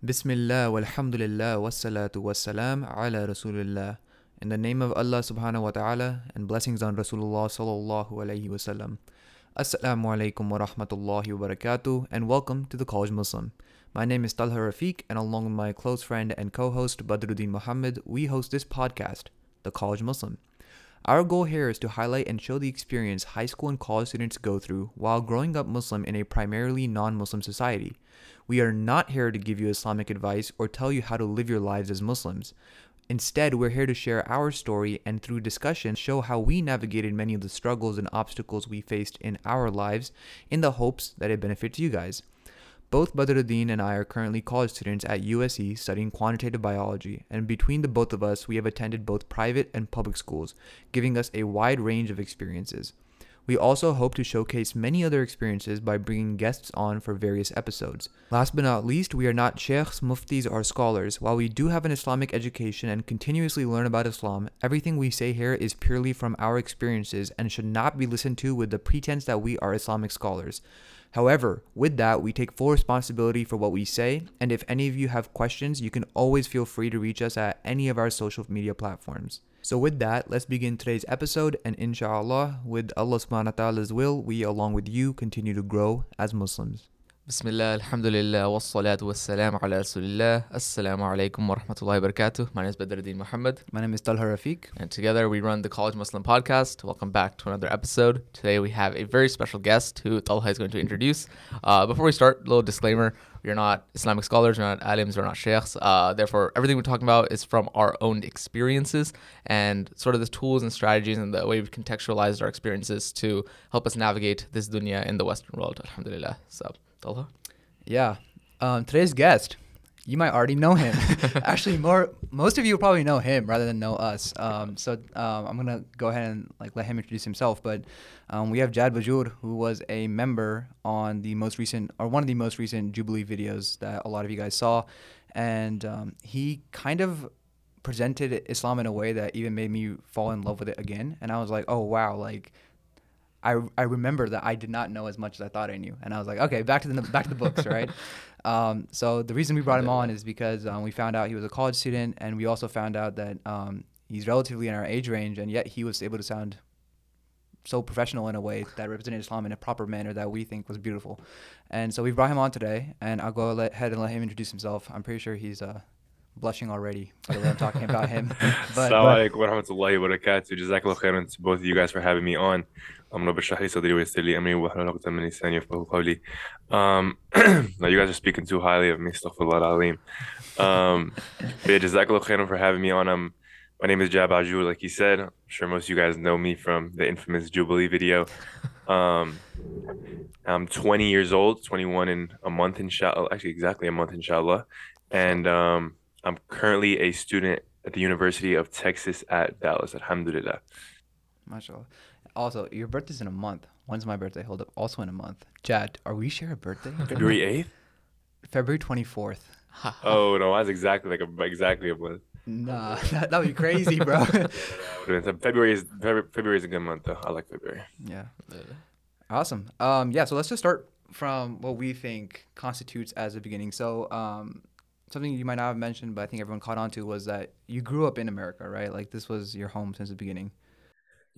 Bismillah walhamdulillah wassalatu wassalam ala Rasulillah. In the name of Allah subhanahu wa ta'ala and blessings on Rasulullah sallallahu alayhi wasallam. Assalamu alaikum wa rahmatullahi wa barakatuh and welcome to the College Muslim. My name is Talha Rafiq and along with my close friend and co-host Badruddin Muhammad, we host this podcast, The College Muslim. Our goal here is to highlight and show the experience high school and college students go through while growing up Muslim in a primarily non Muslim society. We are not here to give you Islamic advice or tell you how to live your lives as Muslims. Instead, we're here to share our story and through discussion show how we navigated many of the struggles and obstacles we faced in our lives in the hopes that it benefits you guys. Both Badruddin and I are currently college students at USC studying quantitative biology, and between the both of us, we have attended both private and public schools, giving us a wide range of experiences. We also hope to showcase many other experiences by bringing guests on for various episodes. Last but not least, we are not sheikhs, muftis, or scholars. While we do have an Islamic education and continuously learn about Islam, everything we say here is purely from our experiences and should not be listened to with the pretense that we are Islamic scholars. However, with that, we take full responsibility for what we say, and if any of you have questions, you can always feel free to reach us at any of our social media platforms. So, with that, let's begin today's episode, and inshallah, with Allah subhanahu wa ta'ala's will, we, along with you, continue to grow as Muslims. Bismillah, alhamdulillah, wassalatu wassalam ala rasulillah. Assalamu alaikum wa rahmatullahi wa barakatuh. My name is Badruddin Muhammad, My name is Talha Rafiq. and together we run the College Muslim Podcast. Welcome back to another episode. Today we have a very special guest who Talha is going to introduce. Uh, before we start, a little disclaimer. We are not Islamic scholars, we're not alims, we're not sheikhs. Uh, therefore, everything we're talking about is from our own experiences and sort of the tools and strategies and the way we've contextualized our experiences to help us navigate this dunya in the Western world. Alhamdulillah. So, Talha. Yeah. Um, today's guest, you might already know him. Actually, more most of you probably know him rather than know us. Um, so um, I'm gonna go ahead and like let him introduce himself. But um, we have Jad Bajur, who was a member on the most recent or one of the most recent Jubilee videos that a lot of you guys saw, and um, he kind of presented Islam in a way that even made me fall in love with it again. And I was like, oh wow, like I, I remember that I did not know as much as I thought I knew, and I was like, okay, back to the back to the books, right? Um, so the reason we brought him on is because um, we found out he was a college student, and we also found out that um, he's relatively in our age range, and yet he was able to sound so professional in a way that represented Islam in a proper manner that we think was beautiful. And so we brought him on today, and I'll go let, ahead and let him introduce himself. I'm pretty sure he's uh, blushing already by the way I'm talking about him. But, Assalamu alaikum wa rahmatullahi wa barakatuh. Jazakallah khairan to both of you guys for having me on. Um, now you guys are speaking too highly of me, astaghfirullah alim. Um, but yeah, khairan for having me on. Um, my name is Jad like he said. I'm sure most of you guys know me from the infamous Jubilee video. Um, I'm 20 years old, 21 in a month, inshallah. Actually, exactly a month, inshallah. And um, I'm currently a student at the University of Texas at Dallas, alhamdulillah. MashaAllah. Also, your birthday's in a month. When's my birthday? Hold up. Also in a month. Jad, are we share a birthday? February 8th? February 24th. Oh, no, that's exactly like a, exactly a month. Nah, that would be crazy, bro. February is February, February is a good month though. I like February. yeah. Awesome. Um, yeah, so let's just start from what we think constitutes as a beginning. So, um, something you might not have mentioned, but I think everyone caught on to was that you grew up in America, right? Like this was your home since the beginning.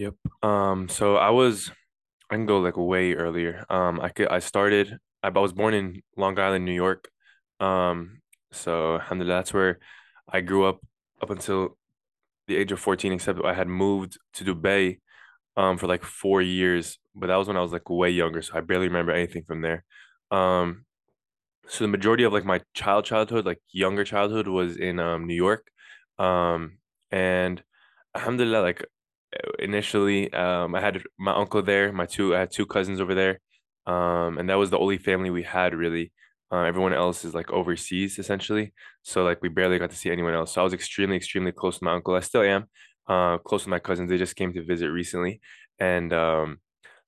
Yep. Um, so I was, I can go like way earlier. Um, I could, I started, I, I was born in Long Island, New York. Um, so alhamdulillah, that's where I grew up up until the age of 14, except I had moved to Dubai, um, for like four years, but that was when I was like way younger, so I barely remember anything from there. Um, so the majority of like my child childhood, like younger childhood, was in um New York. Um, and alhamdulillah, like initially um I had my uncle there, my two I had two cousins over there. Um and that was the only family we had really. Uh, everyone else is like overseas essentially. So like we barely got to see anyone else. So I was extremely, extremely close to my uncle. I still am uh close to my cousins. They just came to visit recently. And um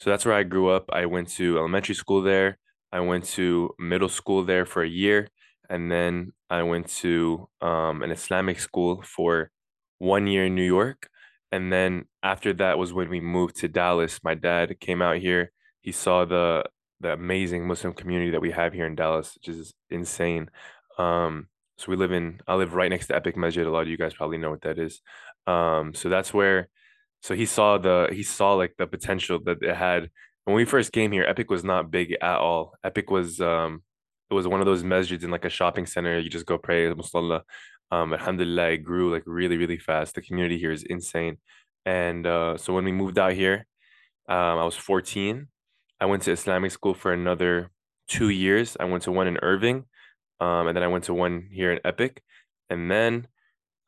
so that's where I grew up. I went to elementary school there. I went to middle school there for a year. And then I went to um an Islamic school for one year in New York. And then after that was when we moved to Dallas. My dad came out here. He saw the the amazing Muslim community that we have here in Dallas, which is insane. Um, so we live in I live right next to Epic Masjid. A lot of you guys probably know what that is. Um, so that's where so he saw the he saw like the potential that it had. When we first came here, Epic was not big at all. Epic was um it was one of those masjids in like a shopping center. You just go pray, musalla. Um, alhamdulillah, it grew like really, really fast. The community here is insane. And uh, so when we moved out here, um, I was 14. I went to Islamic school for another two years. I went to one in Irving, um, and then I went to one here in Epic. And then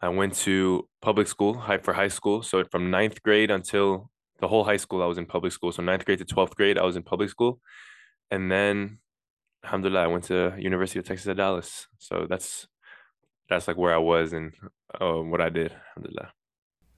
I went to public school high for high school. So from ninth grade until the whole high school, I was in public school. So ninth grade to 12th grade, I was in public school. And then, alhamdulillah, I went to University of Texas at Dallas. So that's that's like where I was and uh, what I did. Alhamdulillah.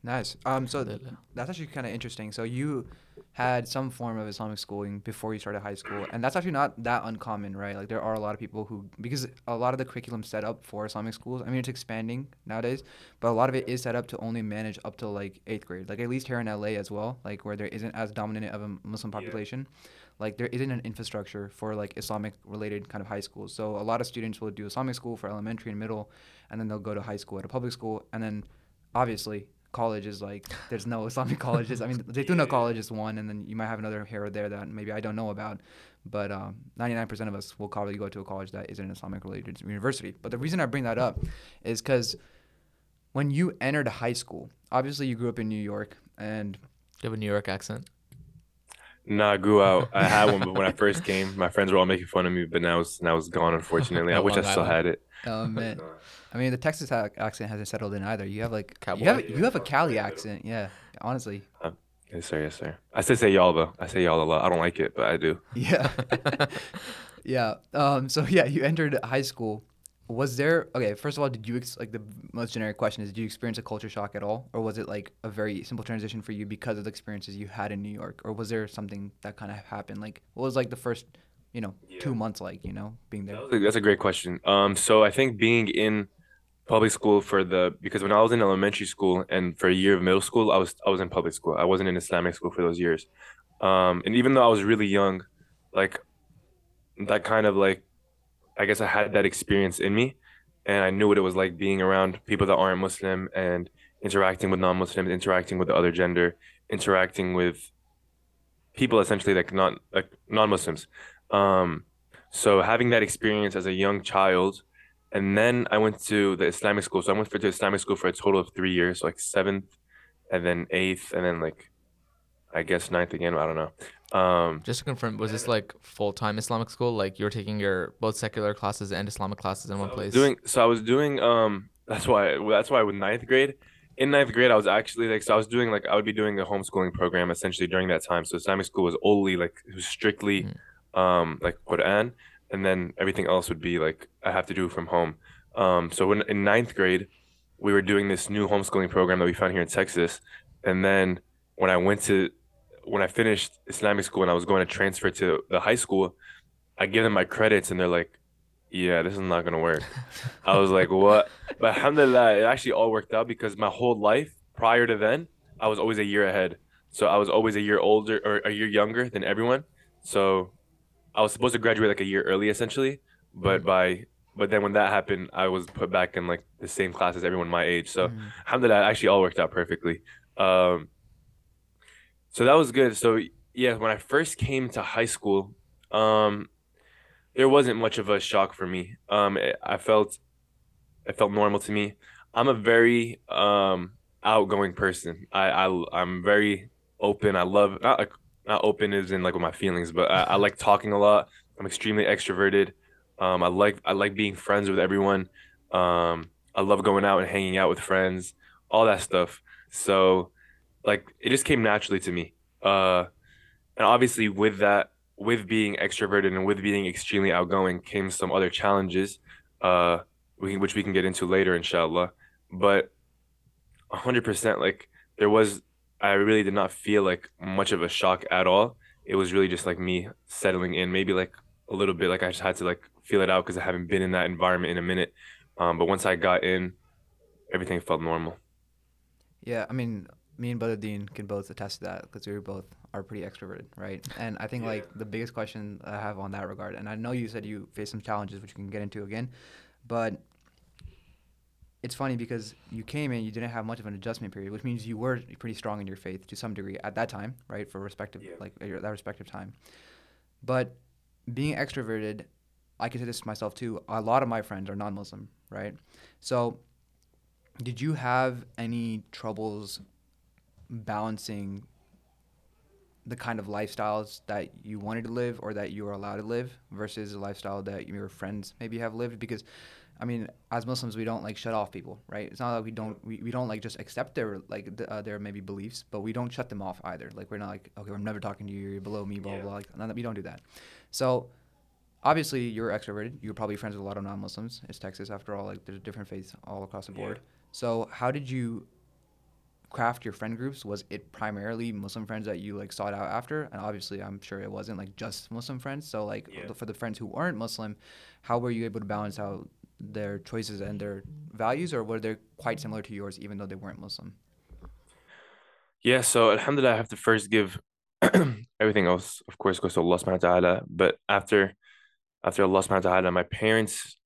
Nice. Um, so th- that's actually kind of interesting. So you had some form of Islamic schooling before you started high school, and that's actually not that uncommon, right? Like there are a lot of people who, because a lot of the curriculum set up for Islamic schools. I mean, it's expanding nowadays, but a lot of it is set up to only manage up to like eighth grade. Like at least here in LA as well, like where there isn't as dominant of a Muslim Yeah. population. Like there isn't an infrastructure for like Islamic related kind of high schools. So a lot of students will do Islamic school for elementary and middle, and then they'll go to high school at a public school, and then obviously college is like there's no Islamic colleges. I mean, Zaytuna College is one, and then you might have another here or there that maybe I don't know about. But um, 99% of us will probably go to a college that isn't an Islamic related university. But the reason I bring that up is because when you entered high school, obviously you grew up in New York, and you have a New York accent. Nah, I grew out. I had one, but when I first came, my friends were all making fun of me, but now it's now it's gone. Unfortunately, I Oh, wish I still Island. had it. um, man, I mean the Texas ac- accent hasn't settled in either. You have like Cowboy. you have you have a Cali accent, yeah. Honestly, Yes, sir. Yes, sir. I still say y'all though. I say y'all a lot. I don't like it, but I do. Yeah. yeah. Um, so yeah, you entered high school. Was there okay? First of all, did you ex- like the most generic question is, did you experience a culture shock at all, or was it like a very simple transition for you because of the experiences you had in New York, or was there something that kind of happened? Like, what was like the first, you know, two months like, you know, being there? A- That's a great question. Um, so I think being in public school for the because when I was in elementary school and for a year of middle school, I was I was in public school. I wasn't in Islamic school for those years. Um, and even though I was really young, like that kind of like I guess I had that experience in me, and I knew what it was like being around people that aren't Muslim and interacting with non-Muslims, interacting with the other gender, interacting with people essentially like not like non-Muslims. Um, so having that experience as a young child, and then I went to the Islamic school. So I went for to Islamic school for a total of three years, like seventh, and then eighth, and then like I guess ninth again. I don't know. Um, Just to confirm, was this like full time Islamic school? Like you were taking your both secular classes and Islamic classes in one place? doing so I was doing um that's why that's why with ninth grade in ninth grade I was actually like so I was doing like I would be doing a homeschooling program essentially during that time so Islamic school was only like it was strictly Mhm. um like Quran and then everything else would be like I have to do from home um so when in ninth grade we were doing this new homeschooling program that we found here in Texas and then when I went to when I finished Islamic school and I was going to transfer to the high school I give them my credits and they're like yeah, this is not gonna work. I was like, what? But alhamdulillah, it actually all worked out because my whole life prior to then, I was always a year ahead. So I was always a year older or a year younger than everyone. So I was supposed to graduate like a year early essentially. But by but then when that happened, I was put back in like the same class as everyone my age. So Mhm. alhamdulillah, it actually all worked out perfectly. Um so that was good. So yeah, when I first came to high school, um there wasn't much of a shock for me. Um, it- I felt it felt normal to me. I'm a very um outgoing person. I, I I'm very open. I love not like not open is in like with my feelings, but I, I like talking a lot. I'm extremely extroverted. Um, I like I like being friends with everyone. Um, I love going out and hanging out with friends, all that stuff. So, like, it just came naturally to me. Uh, and obviously with that with being extroverted and with being extremely outgoing came some other challenges uh which we can get into later inshallah. But 100% like there was i really did not feel like much of a shock at all. It was really just like me settling in maybe like a little bit like i just had to like feel it out because i haven't been in that environment in a minute. Um but once i got in everything felt normal. Yeah, I mean, me and Badruddin can both attest to that because we both are pretty extroverted, right? And I think like the biggest question I have on that regard, and I know you said you faced some challenges, which we can get into again, but it's funny because you came in, you didn't have much of an adjustment period, which means you were pretty strong in your faith to some degree at that time, right? For respective, Yeah. like that respective time. But being extroverted, I consider this to myself too. A lot of my friends are non-Muslim, right? So, did you have any troubles balancing the kind of lifestyles that you wanted to live or that you were allowed to live versus the lifestyle that your friends maybe have lived? Because I mean, as Muslims, we don't like shut off people, right? It's not like we don't we, we don't like just accept their like th- uh, their maybe beliefs, but we don't shut them off either. Like we're not like okay, I'm never talking to you. You're below me, blah Yeah. blah. blah. Like none, we don't do that. So obviously, you're extroverted. You're probably friends with a lot of non-Muslims. It's Texas after all. Like there's different faiths all across the Yeah. board. So how did you craft your friend groups? Was it primarily Muslim friends that you like sought out after? And obviously, I'm sure it wasn't like just Muslim friends. So like Yeah. for the friends who weren't Muslim, how were you able to balance out their choices and their values, or were they quite similar to yours, even though they weren't Muslim? Yeah, so Alhamdulillah, I have to first give everything else, of course, goes to Allah subhanahu wa ta'ala. But after after Allah subhanahu wa ta'ala, my parents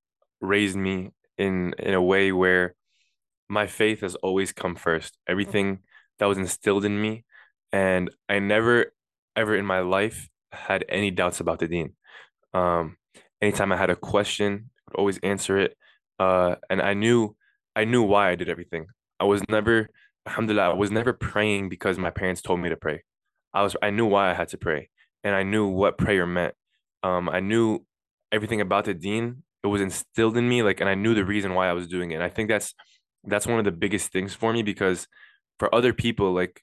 raised me in in a way where my faith has always come first. Everything that was instilled in me, and I never ever in my life had any doubts about the deen. Um, anytime I had a question, I would always answer it. Uh, and I knew I knew why I did everything. I was never, alhamdulillah, I was never praying because my parents told me to pray. I was I knew why I had to pray, and I knew what prayer meant. Um, I knew everything about the deen. It was instilled in me, like, and I knew the reason why I was doing it. And I think that's that's one of the biggest things for me because for other people, like,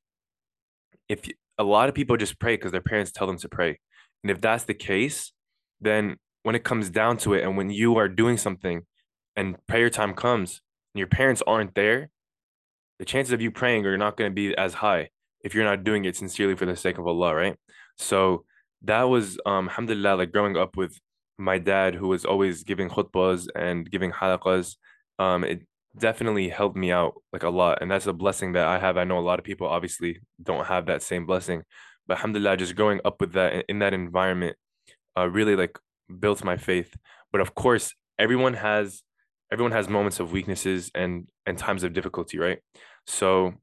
if you, a lot of people just pray because their parents tell them to pray, and if that's the case, then when it comes down to it, and when you are doing something, and prayer time comes, and your parents aren't there, the chances of you praying are not going to be as high if you're not doing it sincerely for the sake of Allah, right? So that was um alhamdulillah like growing up with my dad who was always giving khutbahs and giving halaqas um it definitely helped me out like a lot and that's a blessing that I have I know a lot of people obviously don't have that same blessing but alhamdulillah just growing up with that in, that environment uh really like built my faith but of course everyone has everyone has moments of weaknesses and and times of difficulty right so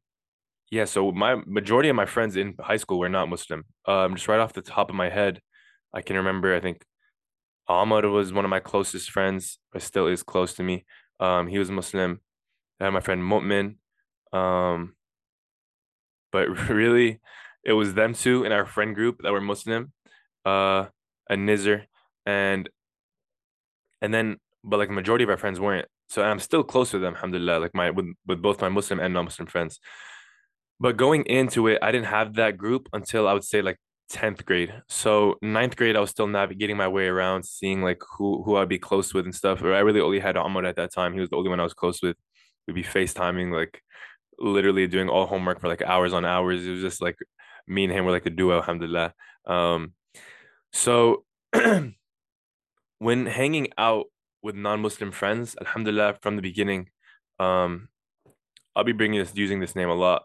yeah, so my majority of my friends in high school were not Muslim. Um, just right off the top of my head, I can remember. I think Ahmad was one of my closest friends, but still is close to me. Um, he was Muslim. I had my friend Mu'min. Um, but really, it was them two in our friend group that were Muslim. Uh, and Nizar, and and then, but like the majority of our friends weren't. So I'm still close with them, alhamdulillah, like my with, with both my Muslim and non-Muslim friends. But going into it, I didn't have that group until I would say like 10th grade. So ninth grade, I was still navigating my way around, seeing like who who I'd be close with and stuff. Or I really only had Ahmad at that time. He was the only one I was close with. We'd be FaceTiming, like literally doing all homework for like hours on hours. It was just like me and him were like a duo, alhamdulillah. Um, so when hanging out with non-Muslim friends, alhamdulillah, from the beginning, um, I'll be bringing this using this name a lot.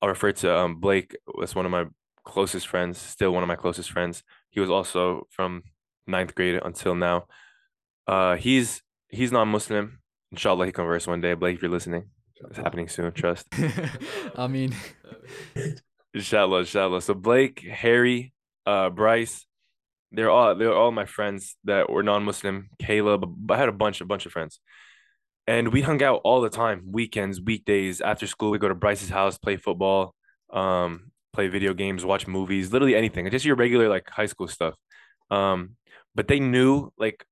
I'll refer to um, Blake as one of my closest friends, still one of my closest friends. He was also from ninth grade until now. Uh, he's he's non-Muslim. Inshallah, he converts one day. Blake, if you're listening, it's happening soon. Trust. I mean, Inshallah, inshallah. So Blake, Harry, uh, Bryce, they're all they're all my friends that were non-Muslim. Caleb, I had a bunch, a bunch of friends, and we hung out all the time, weekends, weekdays, after school. We go to Bryce's house, play football, um, play video games, watch movies, literally anything. Just your regular like high school stuff. Um, but they knew like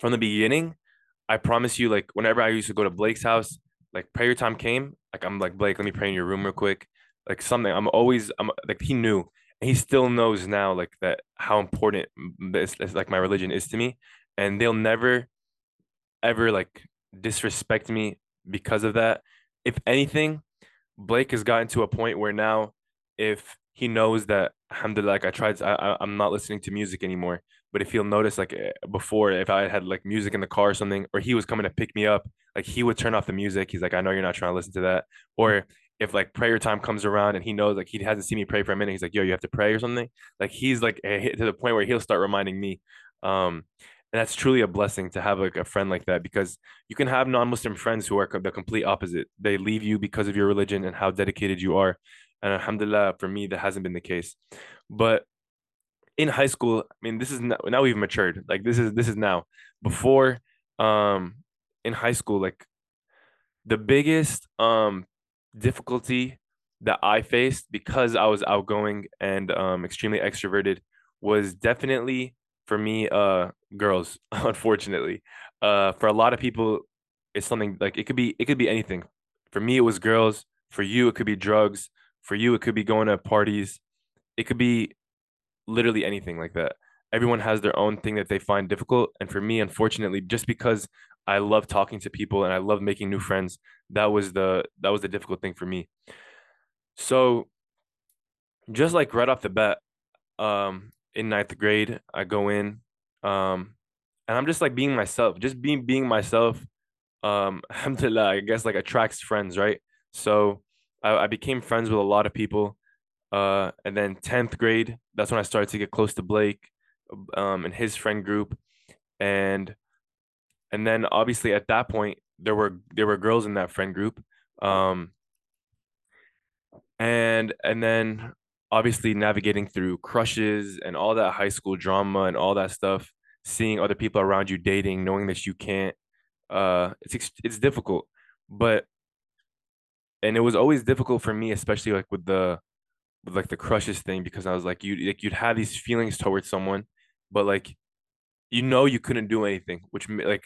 from the beginning. I promise you, like whenever I used to go to Blake's house, like prayer time came, like I'm like Blake, let me pray in your room real quick like something i'm always i'm like he knew and he still knows now like that how important this, this like my religion is to me and they'll never ever like disrespect me because of that if anything blake has gotten to a point where now if he knows that alhamdulillah like i tried to, I, i'm not listening to music anymore but if he'll notice like eh, before if i had like music in the car or something or he was coming to pick me up like he would turn off the music he's like i know you're not trying to listen to that or if like prayer time comes around and he knows like he hasn't seen me pray for a minute, he's like, "Yo, you have to pray or something." Like he's like to the point where he'll start reminding me. Um, and that's truly a blessing to have like a friend like that because you can have non-Muslim friends who are the complete opposite. They leave you because of your religion and how dedicated you are. And alhamdulillah, for me, that hasn't been the case. But in high school, I mean, this is now, now we've matured. Like this is this is now. Before, um, in high school, like the biggest um difficulty that I faced because I was outgoing and um extremely extroverted was definitely for me uh girls unfortunately uh for a lot of people it's something like it could be it could be anything for me it was girls for you it could be drugs for you it could be going to parties. It could be literally anything like that. Everyone has their own thing that they find difficult. And for me unfortunately just because I love talking to people and I love making new friends that was the that was the difficult thing for me. So just like right off the bat um in ninth grade i go in um and i'm just like being myself just being being myself um alhamdulillah i guess like attracts friends right? So I, I became friends with a lot of people uh and then 10th grade that's when i started to get close to blake um and his friend group and and then obviously at that point there were there were girls in that friend group um and and then obviously navigating through crushes and all that high school drama and all that stuff seeing other people around you dating knowing that you can't uh it's it's difficult but and it was always difficult for me especially like with the with like the crushes thing because I was like you like you'd have these feelings towards someone but like you know you couldn't do anything which like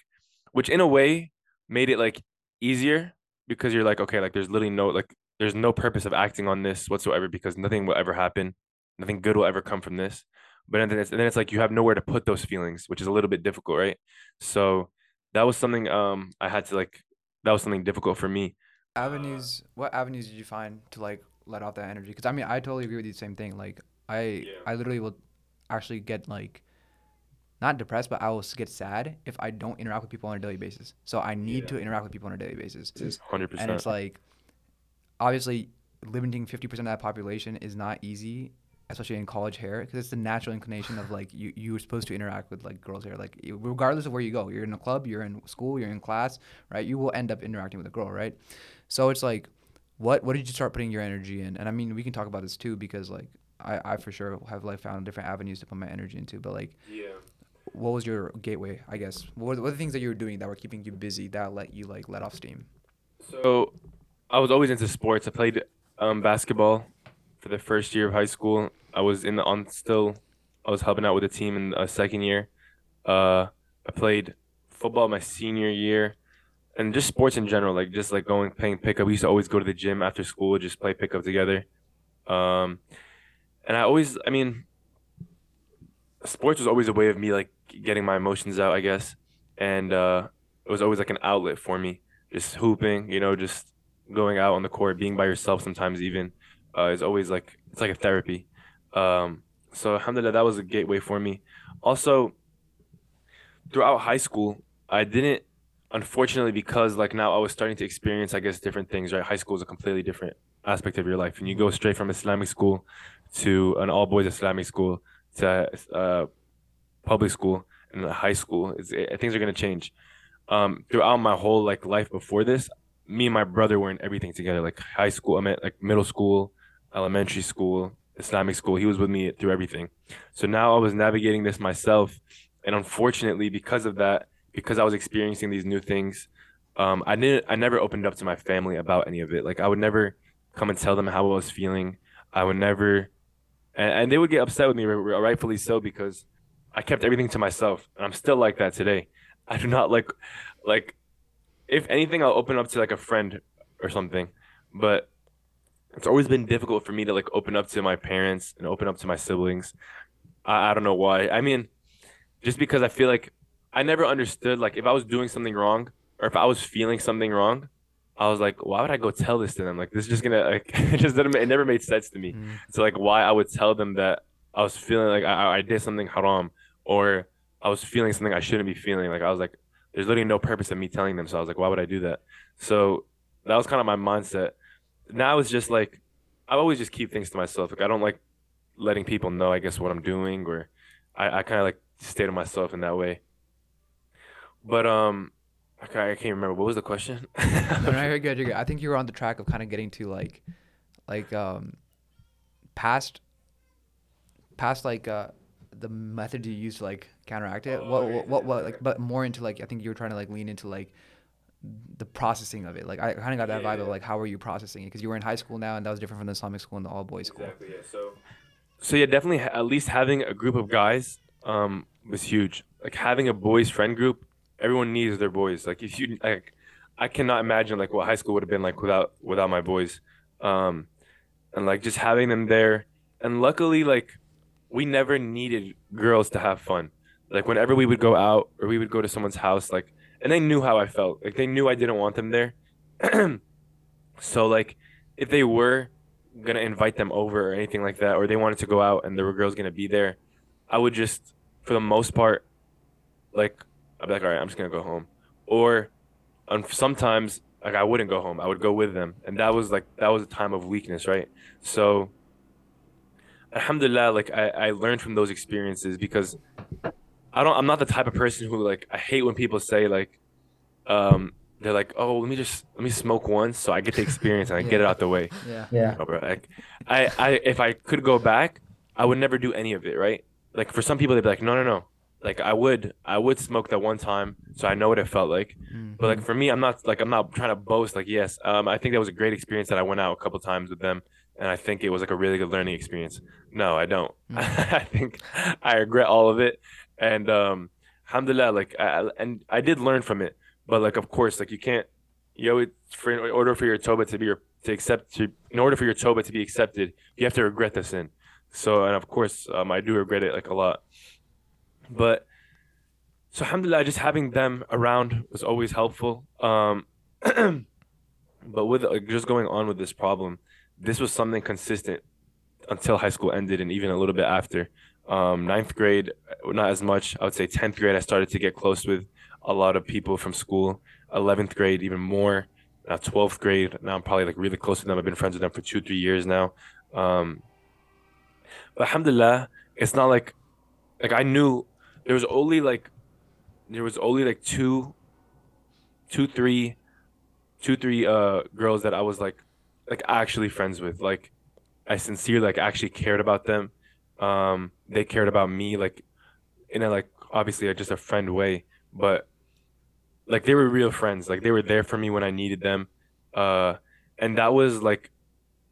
which in a way made it like easier because you're like okay like there's literally no like there's no purpose of acting on this whatsoever because nothing will ever happen. Nothing good will ever come from this. But then it's, then it's like you have nowhere to put those feelings, which is a little bit difficult, right? So that was something um I had to like that was something difficult for me. Avenues. What avenues did you find to like let off that energy? Because I mean, I totally agree with you. Same thing. Like I, Yeah. I literally will actually get like not depressed, but I will get sad if I don't interact with people on a daily basis. So I need Yeah. to interact with people on a daily basis. Hundred And percent. And it's like, obviously, limiting 50% of that population is not easy, especially in college hair, because it's the natural inclination of like you you're supposed to interact with like girls hair. Like regardless of where you go, you're in a club, you're in school, you're in class, right? You will end up interacting with a girl, right? So it's like, what what did you start putting your energy in? And I mean, we can talk about this too because like I, I for sure have like found different avenues to put my energy into. But like, Yeah. what was your gateway? I guess what were, the- what are the things that you were doing that were keeping you busy that let you like let off steam? So I was always into sports. I played um basketball for the first year of high school. I was in the on still I was helping out with the team in the second year. Uh I played football my senior year and just sports in general, like just like going playing pickup. We used to always go to the gym after school, just play pickup together. Um and I always I mean sports was always a way of me like getting my emotions out, I guess. And uh it was always like an outlet for me just hooping, you know, just going out on the court, being by yourself sometimes even, uh, is always like it's like a therapy. Um, so alhamdulillah, that was a gateway for me. Also, throughout high school, I didn't, unfortunately, because like now I was starting to experience, I guess, different things. Right, high school is a completely different aspect of your life, and you go straight from Islamic school to an all boys Islamic school to uh, public school and high school. It, things are gonna change um throughout my whole like life before this me and my brother were in everything together like high school i meant like middle school elementary school islamic school he was with me through everything so now i was navigating this myself and unfortunately because of that because i was experiencing these new things um i didn't i never opened up to my family about any of it like i would never come and tell them how i was feeling i would never and, and they would get upset with me rightfully so because i kept everything to myself and i'm still like that today I do not like like if anything I'll open up to like a friend or something. But it's always been difficult for me to like open up to my parents and open up to my siblings. I, I don't know why. I mean, just because I feel like I never understood like if I was doing something wrong or if I was feeling something wrong, I was like, why would I go tell this to them? Like this is just gonna like it just didn't it never made sense to me. Mm. So like why I would tell them that I was feeling like I, I did something haram or I was feeling something I shouldn't be feeling. Like I was like, there's literally no purpose of me telling them. So I was like, why would I do that? So that was kind of my mindset. Now it's just like I always just keep things to myself. Like I don't like letting people know, I guess, what I'm doing, or I, I kind of like stay to myself in that way. But um, okay, I can't remember what was the question. no, no, you're good. You're good. I think you were on the track of kind of getting to like, like um, past, past like uh, the method you use to like counteract it. Oh, what, okay, what, what, what, like, but more into like I think you were trying to like lean into like the processing of it. Like I kind of got that Yeah, vibe of like how were you processing it because you were in high school now and that was different from the Islamic school and the all boys school. Exactly. Yeah. So. So yeah, definitely. ha- At least having a group of guys um was huge. Like having a boys friend group, everyone needs their boys. Like if you like, I cannot imagine like what high school would have been like without without my boys. Um, and like just having them there. And luckily, like we never needed girls to have fun. Like whenever we would go out or we would go to someone's house, like and they knew how I felt. Like they knew I didn't want them there. so like if they were gonna invite them over or anything like that, or they wanted to go out and there were girls gonna be there, I would just, for the most part, like I'd be like, all right, I'm just gonna go home. Or, um, sometimes like I wouldn't go home. I would go with them, and that was like that was a time of weakness, right? So, alhamdulillah, like I I learned from those experiences because I don't I'm not the type of person who like I hate when people say like, um. They're like, oh, let me just let me smoke once so I get the experience and I get it out the way. Yeah. Yeah. No, bro. Like, I, I, if I could go back, I would never do any of it. Right? Like for some people, they'd be like, no, no, no. Like I would, I would smoke that one time, so I know what it felt like. Mm. But like for me, I'm not like I'm not trying to boast. Like yes, um, I think that was a great experience that I went out a couple times with them, and I think it was like a really good learning experience. No, I don't. Mm. I think I regret all of it, and um, alhamdulillah, like I, and I did learn from it. But like of course, like you can't, you know, for in order for your toba to be your to accept to in order for your toba to be accepted, you have to regret the sin. So and of course, um, I do regret it like a lot. But so alhamdulillah, just having them around was always helpful. Um, but with like, just going on with this problem, this was something consistent until high school ended and even a little bit after. Um, ninth grade, not as much. I would say tenth grade, I started to get close with a lot of people from school. Eleventh grade, even more. Now twelfth grade, now I'm probably like really close to them. I've been friends with them for two, three years now. Um, but alhamdulillah, it's not like like I knew there was only like there was only like two two three two three uh girls that I was like like actually friends with. Like I sincerely like actually cared about them. Um they cared about me like in a like obviously just a friend way. But like they were real friends. Like they were there for me when I needed them. Uh and that was like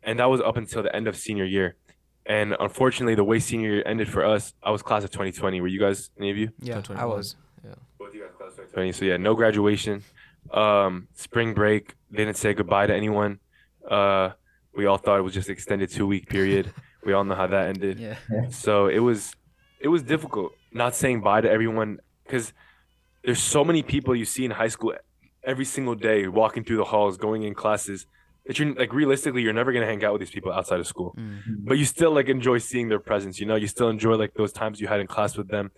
and that was up until the end of senior year and unfortunately the way senior year ended for us I was class of 2020 were you guys any of you Yeah, I 2021. Yeah. both you guys class of 2020. So yeah, no graduation. Um, spring break. They didn't say goodbye to anyone. Uh, we all thought it was just extended two week period. we all know how that ended. Yeah. So it was, it was difficult not saying bye to everyone because there's so many people you see in high school every single day walking through the halls, going in classes. That you're like realistically, you're never gonna hang out with these people outside of school. Mm. but you still like enjoy seeing their presence you know? You still enjoy like those times you had in class with them.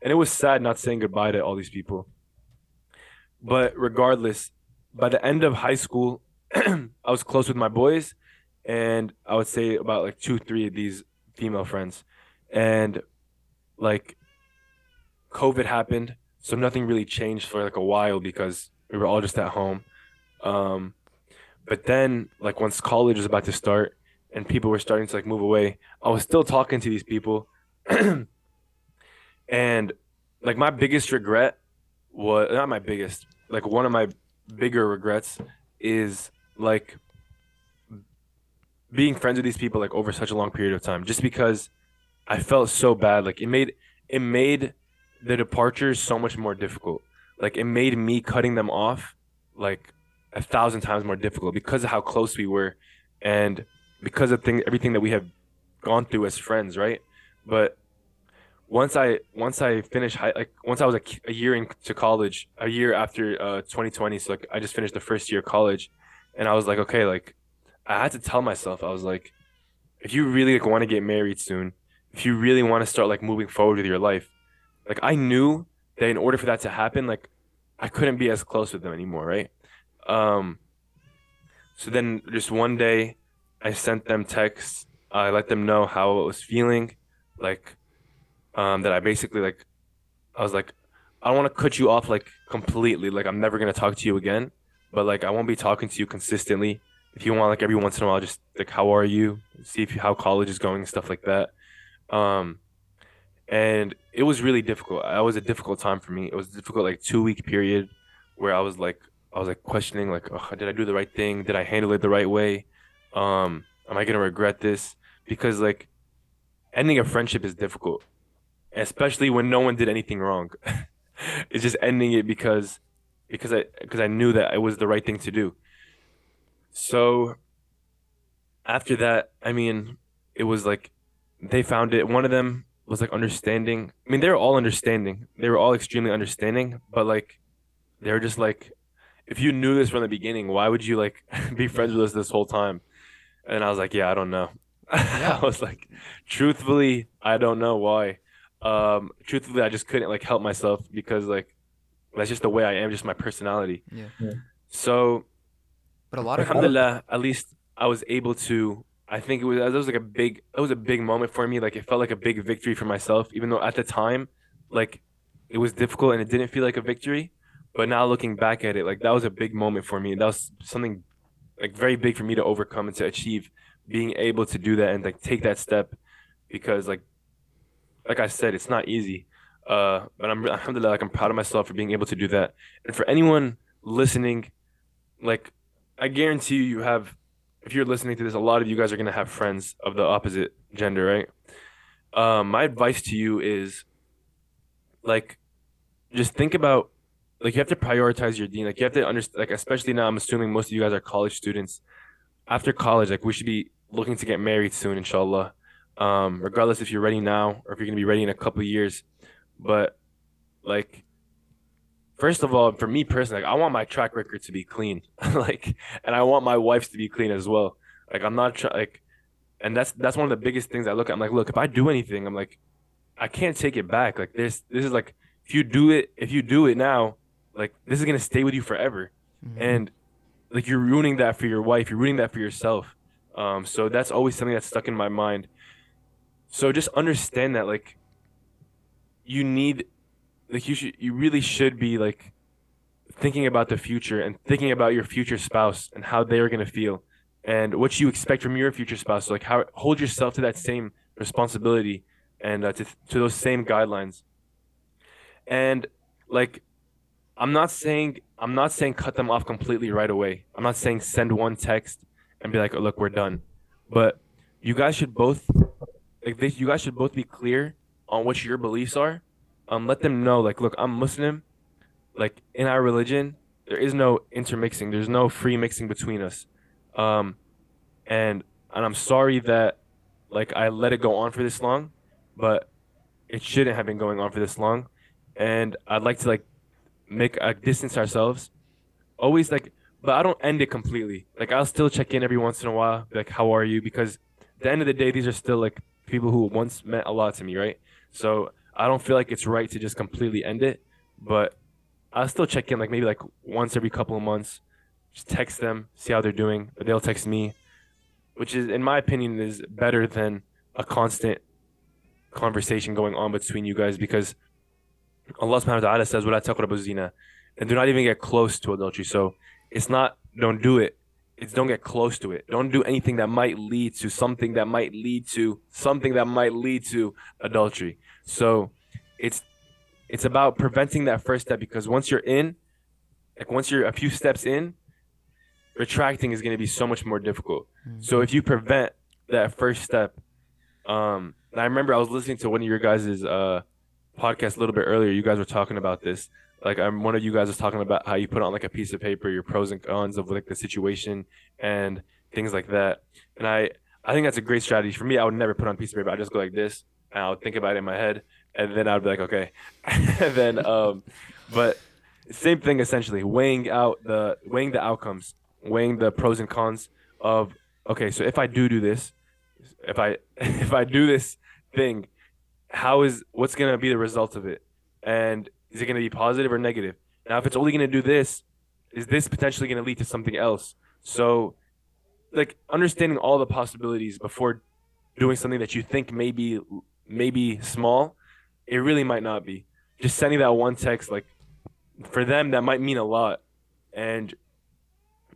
And it was sad not saying goodbye to all these people. But regardless by the end of high school i was close with my boys and i would say about like two three of these female friends. And like covid happened so nothing really changed for like a while because we were all just at home. Um but then like once college was about to start and people were starting to like move away i was still talking to these people. And like my biggest regret was not my biggest like one of my bigger regrets is like being friends with these people like over such a long period of time just because i felt so bad. Like it made it made the departures so much more difficult. Like it made me cutting them off like a thousand times more difficult because of how close we were and because of thing everything that we have gone through as friends right? But once i once i finished high like once i was a, a year into college a year after uh 2020 so like i just finished the first year of college and i was like okay like i had to tell myself i was like if you really like want to get married soon if you really want to start like moving forward with your life like i knew that in order for that to happen like i couldn't be as close with them anymore right um so then just one day I sent them texts. I let them know how I was feeling, like um, that I basically like. I was like, I don't want to cut you off like completely. Like I'm never gonna talk to you again, but like I won't be talking to you consistently. If you want, like every once in a while, just like how are you? See if you, how college is going and stuff like that. Um, and it was really difficult. It was a difficult time for me. It was difficult like two week period where I was like I was like questioning like oh, did I do the right thing? Did I handle it the right way? Um, am I gonna regret this? Because like ending a friendship is difficult, especially when no one did anything wrong. it's just ending it because because I because I knew that it was the right thing to do. So after that, I mean, it was like they found it. One of them was like understanding. I mean, they were all understanding. They were all extremely understanding, but like they were just like if you knew this from the beginning, why would you like be friends with us this whole time? And I was like, yeah, I don't know. Yeah. I was like, truthfully, I don't know why. Um, truthfully, I just couldn't like help myself because like that's just the way I am, just my personality. Yeah. So, But a lot of alhamdulillah, at least I was able to. I think it was that was like a big that was a big moment for me. Like it felt like a big victory for myself, even though at the time, like it was difficult and it didn't feel like a victory. But now looking back at it, like that was a big moment for me. That was something like very big for me to overcome and to achieve being able to do that and like take that step because like like I said, it's not easy. Uh, but I'm alhamdulillah, like I'm proud of myself for being able to do that. And for anyone listening, like I guarantee you, you have if you're listening to this, a lot of you guys are gonna have friends of the opposite gender, right? Um, my advice to you is like just think about like you have to prioritize your deen. Like you have to understand like especially now I'm assuming most of you guys are college students. After college, like we should be looking to get married soon, inshallah. Um, regardless if you're ready now or if you're gonna be ready in a couple years. But like first of all, for me personally, like, I want my track record to be clean. like and I want my wife's to be clean as well. Like I'm not trying like and that's that's one of the biggest things I look at. I'm like, look, if I do anything, I'm like, I can't take it back. Like this this is like if you do it if you do it now, like this is gonna stay with you forever. Mhm. And like you're ruining that for your wife, you're ruining that for yourself. Um, so that's always something that's stuck in my mind. So just understand that like you need like you should you really should be like thinking about the future and thinking about your future spouse and how they are gonna feel and what you expect from your future spouse. So, like how hold yourself to that same responsibility and uh, to to those same guidelines. And like I'm not saying I'm not saying cut them off completely right away. I'm not saying send one text and be like, oh, "Look, we're done." But you guys should both like they, you guys should both be clear on what your beliefs are. Um, let them know like, "Look, I'm Muslim. Like in our religion, there is no intermixing. There's no free mixing between us." Um, and and I'm sorry that like I let it go on for this long, but it shouldn't have been going on for this long. And I'd like to like make a distance ourselves. Always like, but I don't end it completely. Like I'll still check in every once in a while, like how are you? Because at the end of the day, these are still like people who once meant a lot to me, right? So I don't feel like it's right to just completely end it, but I'll still check in like maybe like once every couple of months, just text them, see how they're doing. Or they'll text me, which is, in my opinion, is better than a constant conversation going on between you guys because Allah subhanahu wa ta'ala says, taqrabu zina. And do not even get close to adultery. So it's not don't do it. It's don't get close to it. Don't do anything that might lead to something that might lead to something that might lead to adultery. So it's it's about preventing that first step because once you're in, like once you're a few steps in, retracting is going to be so much more difficult. Mm-hmm. So if you prevent that first step, um, I remember I was listening to one of your guys's uh podcast a little bit earlier. You guys were talking about this. Like I'm one of you guys was talking about how you put on like a piece of paper your pros and cons of like the situation and things like that. And I I think that's a great strategy. For me, I would never put on a piece of paper. I just go like this and I would think about it in my head and then I'd be like, okay. and then um but same thing essentially, weighing out the weighing the outcomes, weighing the pros and cons of okay, so if I do do this, if I if I do this thing, how is what's gonna be the result of it, and is it gonna be positive or negative? Now, if it's only gonna do this, is this potentially gonna lead to something else? So, like understanding all the possibilities before doing something that you think may be maybe small, it really might not be. just sending that one text, like for them, that might mean a lot, and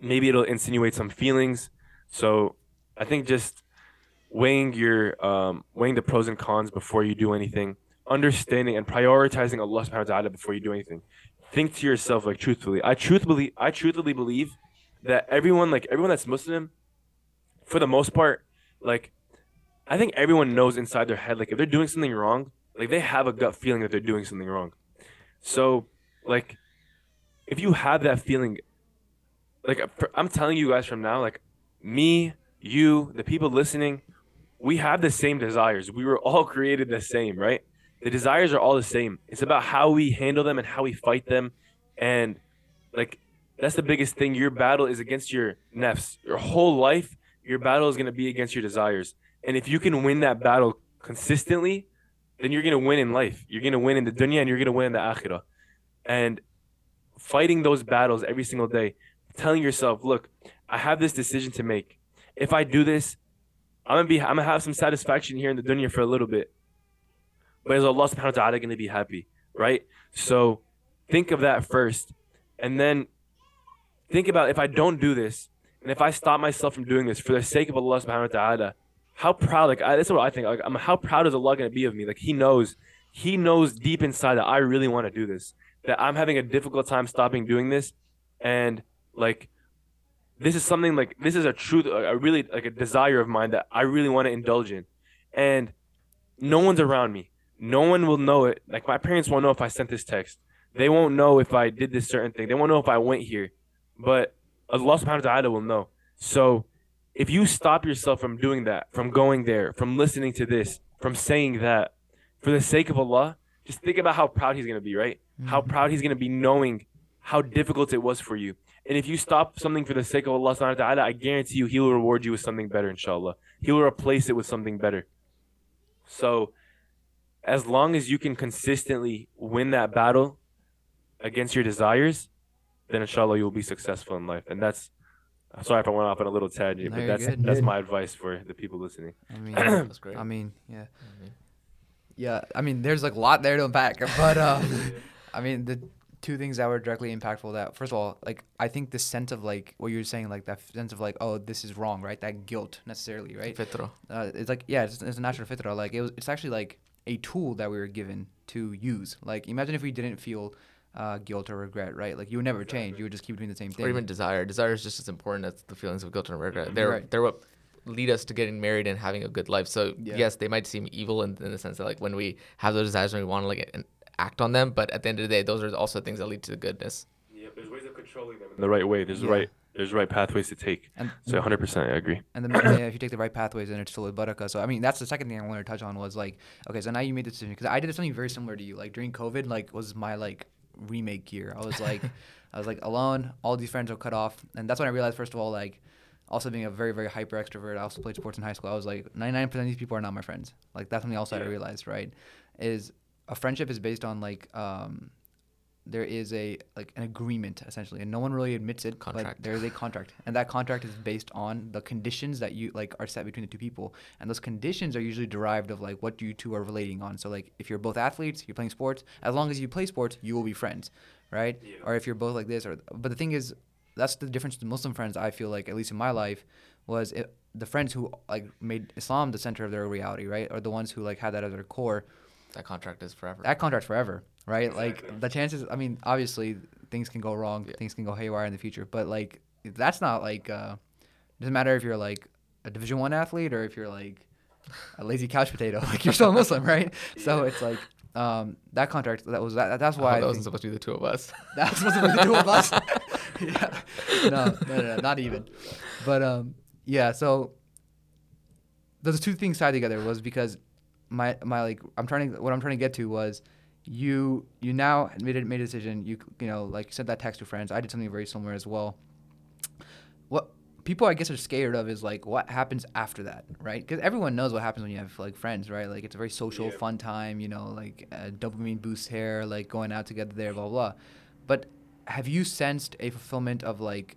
maybe it'll insinuate some feelings. So I think just weighing your um, weighing the pros and cons before you do anything, understanding and prioritizing Allah subhanahu wa ta'ala before you do anything. Think to yourself like truthfully. I truthfully I truthfully believe that everyone like everyone that's Muslim, for the most part, like I think everyone knows inside their head like if they're doing something wrong, like they have a gut feeling that they're doing something wrong. So like if you have that feeling like I'm telling you guys from now like me, you, the people listening, we have the same desires. We were all created the same, right? The desires are all the same. It's about how we handle them and how we fight them. And like that's the biggest thing. Your battle is against your nefs. Your whole life, your battle is going to be against your desires. And if you can win that battle consistently, then you're going to win in life. You're going to win in the dunya and you're going to win in the akhirah. And fighting those battles every single day, telling yourself, look, I have this decision to make. If I do this, I'm gonna be I'm gonna have some satisfaction here in the dunya for a little bit. But is Allah subhanahu wa ta'ala gonna be happy? Right? So think of that first. And then think about if I don't do this, and if I stop myself from doing this for the sake of Allah subhanahu wa ta'ala, how proud like I, that's what I think. Like I'm how proud is Allah gonna be of me? Like he knows he knows deep inside that I really want to do this. That I'm having a difficult time stopping doing this. And like this is something like this is a truth a really like a desire of mine that i really want to indulge in. And no one's around me. No one will know it. Like my parents won't know if i sent this text. They won't know if i did this certain thing. They won't know if i went here. But allah subhanahu wa ta'ala will know. So if you stop yourself from doing that from going there from listening to this from saying that for the sake of allah just think about how proud he's going to be right? Mm-hmm. how proud he's going to be knowing how difficult it was for you and if you stop something for the sake of Allah subhanahu wa ta'ala, I guarantee you He will reward you with something better, inshallah. He will replace it with something better. So as long as you can consistently win that battle against your desires, then inshallah you'll be successful in life. And that's sorry if I went off on a little tangent, no, but that's good. that's my advice for the people listening. I mean, that's great. I mean, yeah. Mm-hmm. Yeah, I mean, there's like a lot there to unpack, but um, I mean, the two things that were directly impactful that first of all like i think the sense of like what you're saying like that sense of like oh this is wrong right that guilt necessarily right fitra uh, it's like yeah it's, it's a natural fitra like it was it's actually like a tool that we were given to use like imagine if we didn't feel uh, guilt or regret, right? Like you would never change. You would just keep doing the same thing. Or even desire. Desire is just as important as the feelings of guilt and regret. They're right. they're what lead us to getting married and having a good life. So yeah. yes, they might seem evil in, in the sense that like when we have those desires and we want to like act on them. But at the end of the day, those are also things that lead to goodness. Yeah, there's ways of controlling them in the right way. There's yeah. right there's right pathways to take. And, so 100% I agree. And then yeah, if you take the right pathways, then it's still a barakah. So I mean, that's the second thing I wanted to touch on was like, okay, so now you made the decision because I did something very similar to you. Like during COVID, like was my like remake year. I was like, I was like alone. All these friends are cut off, and that's when I realized first of all like. Also, being a very, very hyper extrovert, I also played sports in high school. I was like, 99% of these people are not my friends. Like, that's something else yeah. I realized, right? Is a friendship is based on like um, there is a like an agreement essentially, and no one really admits it. Contract. But there is a contract, and that contract is based on the conditions that you like are set between the two people, and those conditions are usually derived of like what you two are relating on. So like if you're both athletes, you're playing sports. As long as you play sports, you will be friends, right? Yeah. Or if you're both like this, or but the thing is, that's the difference to Muslim friends. I feel like at least in my life was it, the friends who like made Islam the center of their reality, right? Or the ones who like had that as their core that contract is forever. That contract's forever, right? Exactly. Like the chances. I mean, obviously things can go wrong, yeah. things can go haywire in the future, but like that's not like. Uh, doesn't matter if you're like a Division One athlete or if you're like a lazy couch potato. Like you're still a Muslim, right? yeah. So it's like um, that contract. That was that. That's why. Oh, that wasn't supposed to be the two of us. That was supposed to be the two of us. yeah. No, no, no, no, not even. But um, yeah. So those two things tied together was because my my like I'm trying to what I'm trying to get to was you you now made a, made a decision. You you know like sent that text to friends. I did something very similar as well. What people I guess are scared of is like what happens after that right? Because everyone knows what happens when you have like friends right? Like it's a very social yeah. fun time you know like uh, dopamine boost hair like going out together there blah blah. But have you sensed a fulfillment of like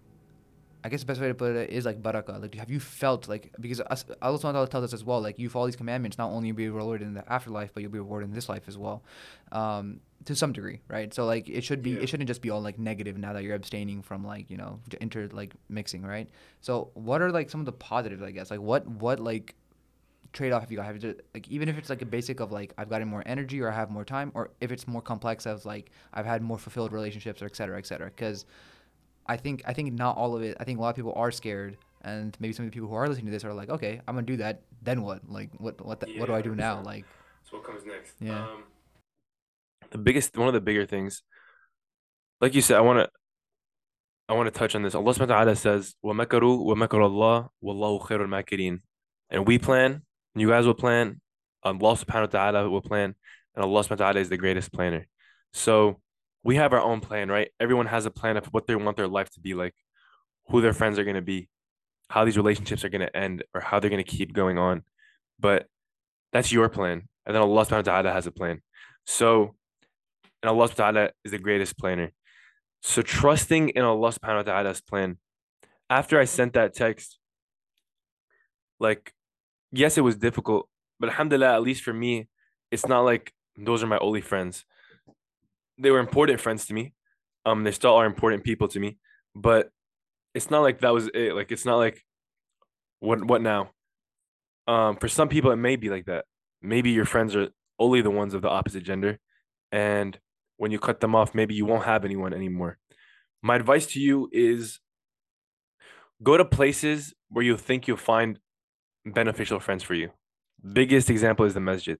I guess the best way to put it is like barakah. Like, have you felt like because Allah Subhanahu tells us as well, like you follow these commandments, not only you'll be rewarded in the afterlife, but you'll be rewarded in this life as well. Um, to some degree, right? So like it should be Yeah. it shouldn't just be all like negative now that you're abstaining from like you know inter like mixing, right? So what are like some of the positives, I guess? Like what what like trade off have you got? Have you just, like even if it's like a basic of like I've gotten more energy or I have more time, or if it's more complex as like I've had more fulfilled relationships or et cetera, et cetera. Because I think I think not all of it. I think a lot of people are scared, and maybe some of the people who are listening to this are like, okay, I'm gonna do that. Then what? Like what what the, what do I do now? 100%. Like So what comes next? Yeah. Um, the biggest, one of the bigger things, like you said, I want to, I want to touch on this. Allah subhanahu wa ta'ala says, وَمَكَرُوا وَمَكَرَ اللَّهُ وَاللَّهُ خَيْرُ الْمَاكِرِينَ. And we plan, and you guys will plan, Allah subhanahu wa ta'ala will plan, and Allah subhanahu wa ta'ala is the greatest planner. So we have our own plan, right? Everyone has a plan of what they want their life to be like, who their friends are going to be, how these relationships are going to end, or how they're going to keep going on. But that's your plan. And then Allah subhanahu wa ta'ala has a plan. So, and Allah subhanahu wa ta'ala is the greatest planner. So trusting in Allah subhanahu wa ta'ala's plan. After I sent that text, like, yes, it was difficult, but alhamdulillah, at least for me, it's not like those are my only friends. They were important friends to me. Um, they still are important people to me, but it's not like that was it. Like, it's not like what what now? Um, for some people, it may be like that. Maybe your friends are only the ones of the opposite gender, and when you cut them off, maybe you won't have anyone anymore. My advice to you is go to places where you think you'll find beneficial friends for you. Biggest example is the masjid.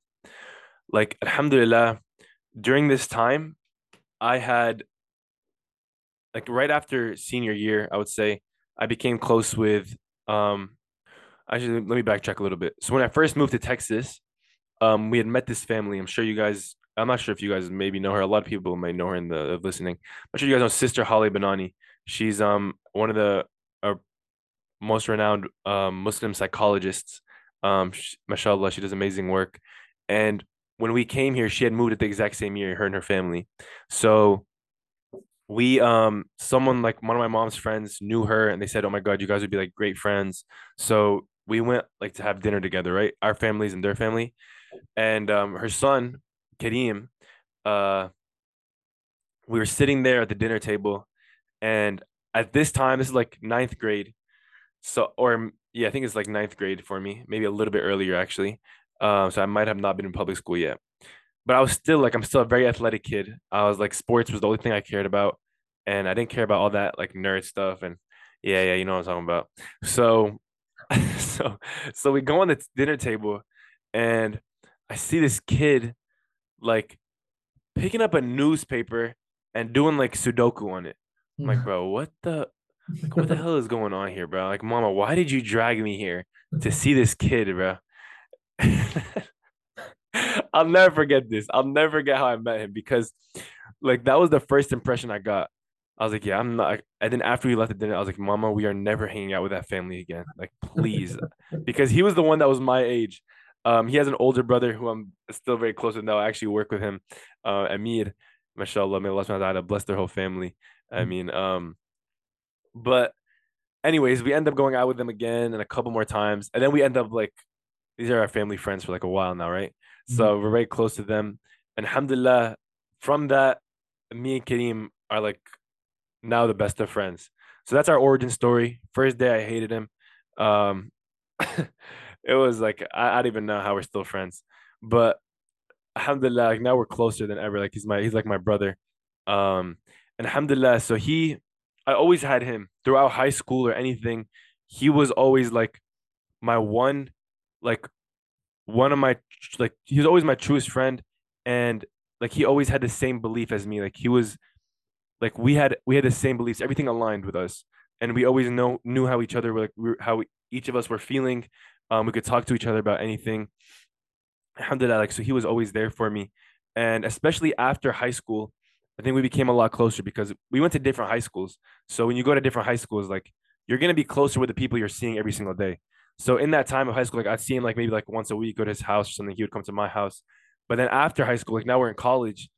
Like, alhamdulillah, during this time, I had, like, right after senior year, I would say, I became close with, um, actually, let me backtrack a little bit. So when I first moved to Texas, um, we had met this family. I'm sure you guys, I'm not sure if you guys maybe know her. A lot of people may know her in the of listening. I'm sure you guys know Sister Haleh Banani. She's um one of the uh, most renowned um Muslim psychologists. Um, sh- mashallah, she does amazing work. And when we came here, she had moved at the exact same year, her and her family. So we um someone like one of my mom's friends knew her and they said, Oh my God, you guys would be like great friends. So we went like to have dinner together, right? Our families and their family. And um her son, Kareem, uh we were sitting there at the dinner table and at this time, this is like ninth grade. So or yeah, I think it's like ninth grade for me, maybe a little bit earlier actually. Um, so I might have not been in public school yet. But I was still like I'm still a very athletic kid. I was like sports was the only thing I cared about. And I didn't care about all that like nerd stuff and yeah, yeah, you know what I'm talking about. So so so we go on the dinner table and I see this kid like picking up a newspaper and doing like Sudoku on it. I'm like, bro, what the like what the hell is going on here, bro? Like, mama, why did you drag me here to see this kid, bro? I'll never forget this. I'll never forget how I met him because like that was the first impression I got. I was like, yeah, I'm not. And then after we left the dinner, I was like, Mama, we are never hanging out with that family again. Like, please, because he was the one that was my age. Um, he has an older brother who I'm still very close with now. I actually work with him, uh, Amir. Mashallah, may Allah subhanahu bless their whole family. I mean, um, but anyways, we end up going out with them again and a couple more times, and then we end up like these are our family friends for like a while now, right? So we're very close to them. And alhamdulillah, from that, me and Kareem are like now the best of friends. So that's our origin story. First day I hated him. Um it was like I, I don't even know how we're still friends. But alhamdulillah, like now we're closer than ever. Like he's my he's like my brother. Um and alhamdulillah, so he I always had him throughout high school or anything. He was always like my one like one of my like he was always my truest friend and like he always had the same belief as me like he was like we had we had the same beliefs everything aligned with us and we always know knew how each other were like we how we, each of us were feeling um we could talk to each other about anything. Alhamdulillah like so he was always there for me and especially after high school i think we became a lot closer because we went to different high schools. So when you go to different high schools like you're going to be closer with the people you're seeing every single day so in that time of high school, like I'd see him like maybe like once a week, go to his house or something. He would come to my house. But then after high school, like now we're in college,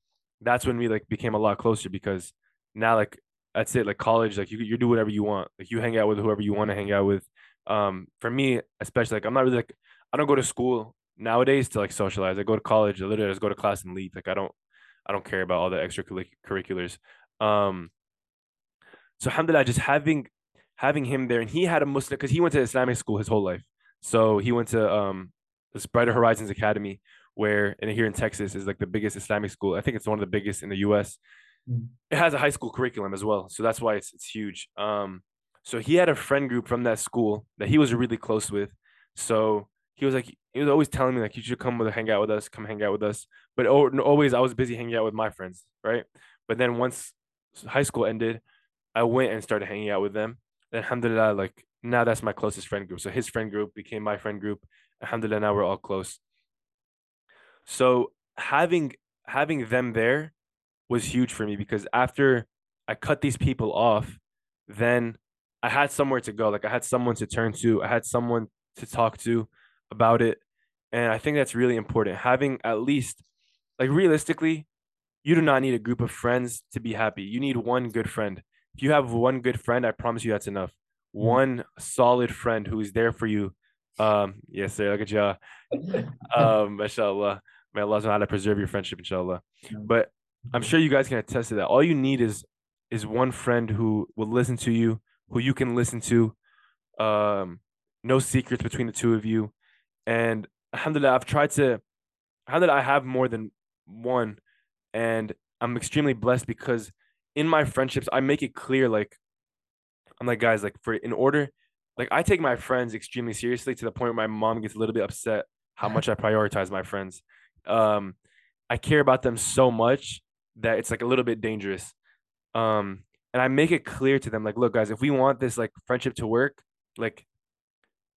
that's when we like became a lot closer because now like that's it. Like college, like you you do whatever you want. Like you hang out with whoever you want to hang out with. Um, for me, especially like I'm not really like I don't go to school nowadays to like socialize. I go to college, I literally just go to class and leave. Like I don't I don't care about all the extracurriculars. Um, so alhamdulillah, just having having him there, and he had a Muslim because he went to Islamic school his whole life. So he went to um this Brighter Horizons Academy, where and here in Texas is like the biggest Islamic school. I think it's one of the biggest in the U.S. Mm. It has a high school curriculum as well, so that's why it's it's huge. Um, so he had a friend group from that school that he was really close with. So he was like, he was always telling me like, you should come with hang out with us, come hang out with us. But always I was busy hanging out with my friends, right? But then once high school ended, I went and started hanging out with them. Alhamdulillah, like now that's my closest friend group. So his friend group became my friend group. Alhamdulillah, now we're all close. So having having them there was huge for me because after I cut these people off, then I had somewhere to go. Like I had someone to turn to. I had someone to talk to about it. And I think that's really important. Having at least like realistically, you do not need a group of friends to be happy. You need one good friend. If you have one good friend, I promise you that's enough. One solid friend who is there for you. Um, yes, sir. Look at you. Um, mashallah. May Allah know how to preserve your friendship, inshallah. But I'm sure you guys can attest to that. All you need is is one friend who will listen to you, who you can listen to. Um, no secrets between the two of you. And alhamdulillah, I've tried to alhamdulillah, I have more than one. And I'm extremely blessed because in my friendships, I make it clear, like, I'm like, guys, like for in order, like I take my friends extremely seriously to the point where my mom gets a little bit upset how much I prioritize my friends. Um, I care about them so much that it's like a little bit dangerous. Um, and I make it clear to them, like, look, guys, if we want this like friendship to work, like,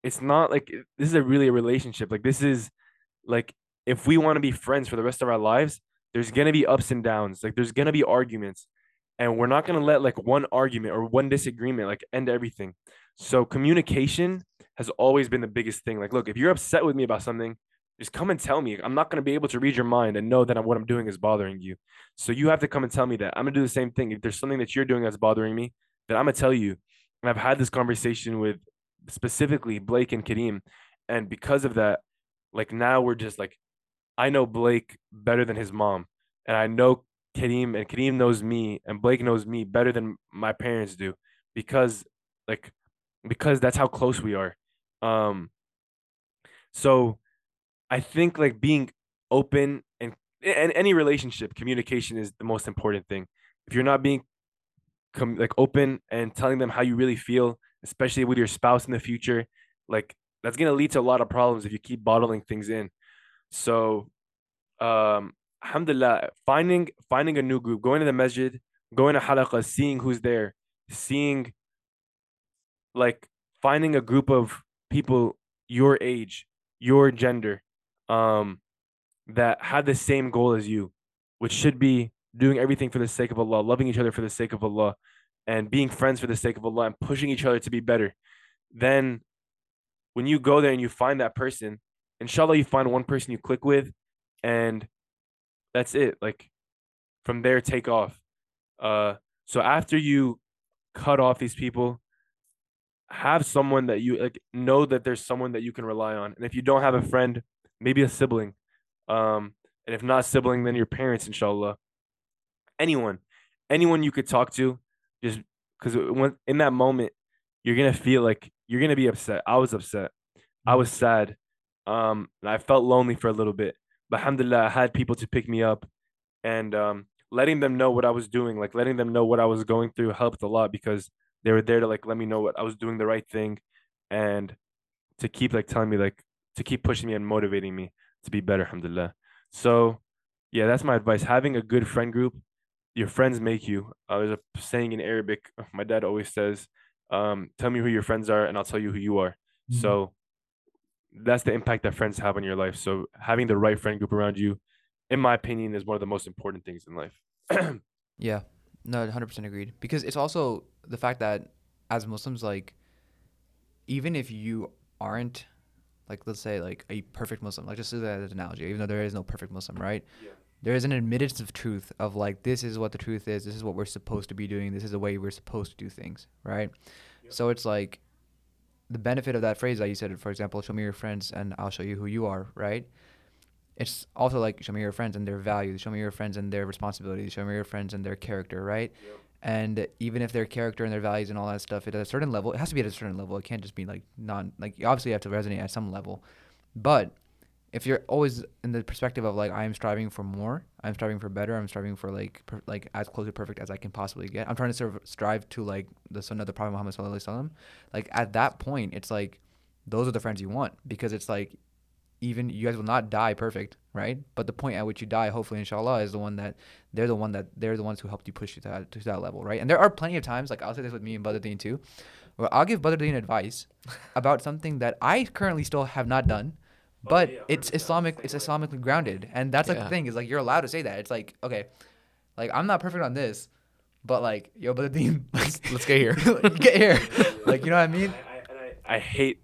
it's not like this is a really a relationship. Like, this is like if we want to be friends for the rest of our lives, there's gonna be ups and downs. Like, there's gonna be arguments, and we're not gonna let like one argument or one disagreement like end everything. So communication has always been the biggest thing. Like, look, if you're upset with me about something, just come and tell me. I'm not going to be able to read your mind and know that what I'm doing is bothering you. So you have to come and tell me that. I'm going to do the same thing. If there's something that you're doing that's bothering me, then I'm going to tell you. And I've had this conversation with specifically Blake and Kareem. And because of that, like now we're just like, I know Blake better than his mom. And I know Kareem and Kareem knows me and Blake knows me better than my parents do because like because that's how close we are. Um so I think like being open and in any relationship, communication is the most important thing. If you're not being com- like open and telling them how you really feel, especially with your spouse in the future, like that's gonna lead to a lot of problems if you keep bottling things in. So, um, alhamdulillah, finding finding a new group, going to the masjid, going to halaqah, seeing who's there, seeing like finding a group of people your age, your gender, um, that had the same goal as you, which should be doing everything for the sake of Allah, loving each other for the sake of Allah, and being friends for the sake of Allah, and pushing each other to be better. Then, when you go there and you find that person, inshallah, you find one person you click with, and that's it. Like from there, take off. Uh, so after you cut off these people, have someone that you like know that there's someone that you can rely on. And if you don't have a friend, maybe a sibling. Um, and if not sibling, then your parents, inshallah. Anyone, anyone you could talk to, just because when in that moment, you're gonna feel like you're gonna be upset. I was upset. I was sad. Um, and I felt lonely for a little bit. But alhamdulillah, I had people to pick me up and um letting them know what I was doing, like letting them know what I was going through helped a lot because they were there to like let me know what I was doing the right thing and to keep like telling me like to keep pushing me and motivating me to be better, alhamdulillah. So yeah, that's my advice. Having a good friend group, your friends make you. Uh, there's a saying in Arabic, my dad always says, um, tell me who your friends are and I'll tell you who you are. Mm-hmm. So that's the impact that friends have on your life. So having the right friend group around you, in my opinion, is one of the most important things in life. yeah. No, 100% agreed. Because it's also the fact that as Muslims, like, even if you aren't like let's say like a perfect Muslim, like just use that as an analogy, even though there is no perfect Muslim, right? Yeah. There is an admittance of truth of like this is what the truth is, this is what we're supposed to be doing, this is the way we're supposed to do things, right? Yeah. So it's like the benefit of that phrase that you said, for example, show me your friends and I'll show you who you are, right? it's also like show me your friends and their values, show me your friends and their responsibilities, show me your friends and their character, right? And even if their character and their values and all that stuff, at a certain level, it has to be at a certain level. It can't just be like non like you obviously have to resonate at some level, but if you're always in the perspective of like I am striving for more, I'm striving for better, I'm striving for like per, like as close to perfect as I can possibly get. I'm trying to serve, strive to like the sunnah of the Prophet Muhammad sallallahu alaihi wasallam. Like at that point, it's like those are the friends you want because it's like even you guys will not die perfect, right? But the point at which you die, hopefully, inshallah, is the one that they're the one that they're the ones who helped you push you to that, to that level, right? And there are plenty of times, like I'll say this with me and Badruddin too, where I'll give Badruddin advice about something that I currently still have not done, Oh, but it's Islamic, it's Islamically grounded, and that's like Yeah. the thing is like you're allowed to say that. It's like okay, like I'm not perfect on this, but like yo, Badruddin, like, Let's get here. get here, like you know what I mean? I, I, I hate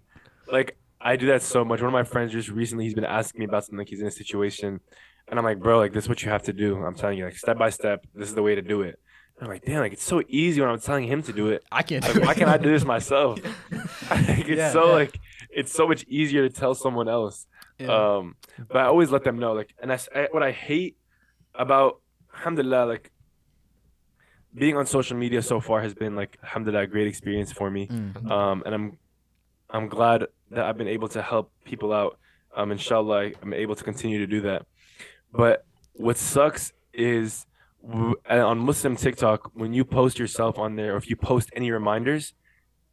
like I do that so much. One of my friends just recently he's been asking me about something like he's in a situation and I'm like, bro, like this is what you have to do. I'm telling you, like step by step, this is the way to do it. And I'm like, damn, like it's so easy when I'm telling him to do it. I can't. Like, why can't I do this myself? like, it's Yeah, so yeah. like it's so much easier to tell someone else. Yeah. Um, but I always let them know. Like, and I, s- I- what I hate about alhamdulillah, like being on social media so far has been like alhamdulillah a great experience for me Mm. um, and I'm I'm glad that I've been able to help people out. Um, inshallah, I- I'm able to continue to do that. But what sucks is w- uh, on Muslim TikTok when you post yourself on there, or if you post any reminders,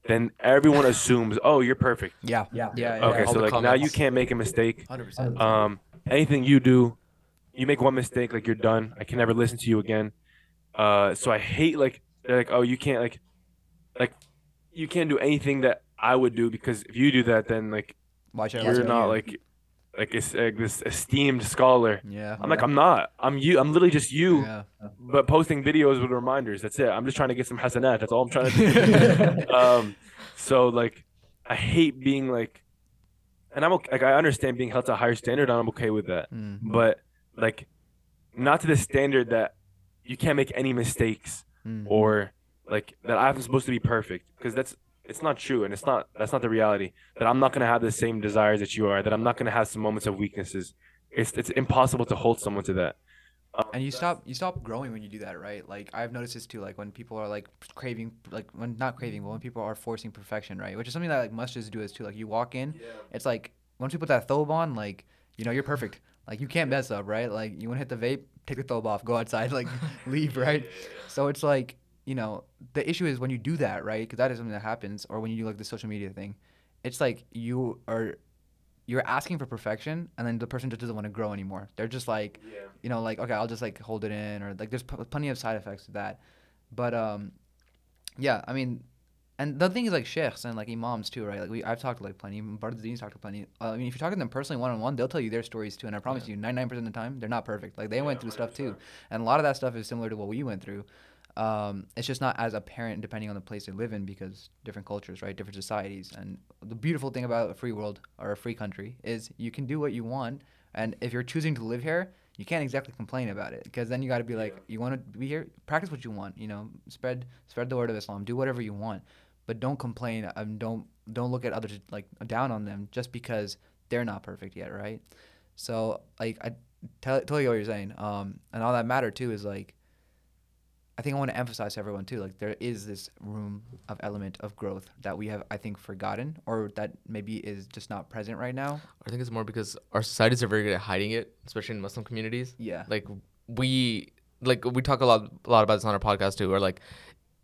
then everyone assumes, oh, you're perfect. Yeah. Yeah. Yeah. Okay, all so the like now you can't make a mistake. Hundred percent. Um, anything you do, you make one mistake, like you're done. I can never listen to you again. Uh, so I hate like they're like, oh, you can't like, like, you can't do anything that I would do because if you do that, then like Why should you're listen not you? like, like this esteemed scholar. Yeah. I'm like, I'm not. I'm you. I'm literally just you, Yeah. but posting videos with reminders. That's it. I'm just trying to get some hasanat. That's all I'm trying to do. um, so like, I hate being like, and I'm okay. Like I understand being held to a higher standard, and I'm okay with that Mm. but like not to the standard that you can't make any mistakes Mm. or like that I'm supposed to be perfect because that's it's not true and it's not that's not the reality that I'm not gonna have the same desires that you are that I'm not gonna have some moments of weaknesses. It's it's impossible to hold someone to that. Um, and you stop you stop growing when you do that right? Like i've noticed this too like when people are like craving like when not craving but when people are forcing perfection right? Which is something that like masjids do is too like you walk in it's like once you put that thobe on like you know you're perfect. Like you can't mess up right? Like you want to hit the vape take the thobe off go outside like leave right? So it's like you know the issue is when you do that right? Because that is something that happens or when you do like the social media thing it's like you are you're asking for perfection and then the person just doesn't want to grow anymore. They're just like you know like okay i'll just like hold it in or like there's p- plenty of side effects to that. But um yeah i mean and the thing is like sheikhs and like imams too right? Like we i've talked to like plenty Badruddin's talked to plenty. Uh, i mean if you're talking to them personally one-on-one they'll tell you their stories too and i promise you 99% of the time they're not perfect. Like they went through stuff too. and a lot of that stuff is similar to what we went through um, it's just not as apparent depending on the place they live in because different cultures, right? Different societies. And the beautiful thing about a free world or a free country is you can do what you want. And if you're choosing to live here, you can't exactly complain about it because then you got to be like, you want to be here, practice what you want. You know, spread spread the word of Islam, do whatever you want, but don't complain. Um, don't don't look at others like down on them just because they're not perfect yet, right? So like I tell tell you what you're saying. Um, and all that matter too is like I think I want to emphasize to everyone too, like there is this room of element of growth that we have, I think, forgotten or that maybe is just not present right now. I think it's more because our societies are very good at hiding it, especially in Muslim communities. Yeah. Like we like we talk a lot a lot about this on our podcast too, where like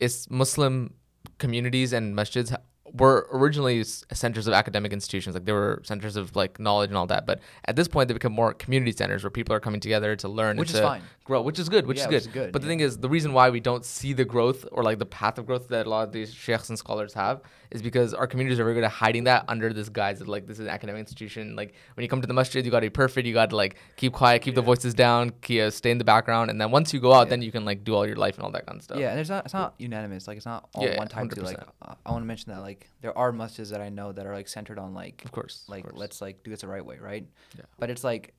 it's Muslim communities and masjids were originally centers of academic institutions like they were centers of like knowledge and all that but at this point they become more community centers where people are coming together to learn Which and is to fine. grow which is good which, Yeah, is, which good. is good, but the thing is the reason why we don't see the growth or like the path of growth that a lot of these sheikhs and scholars have is because our communities are very good at hiding that under this guise of like this is an academic institution like when you come to the masjid you got to be perfect you got to like keep quiet keep the voices down keep, uh, stay in the background and then once you go out then you can like do all your life and all that kind of stuff Yeah, and it's not it's not unanimous. Like it's not all Yeah, one type too. Like 100%. uh, I want to mention that like there are masjids that I know that are like centered on like of course of like course. let's like do this the right way, right? Yeah. But it's like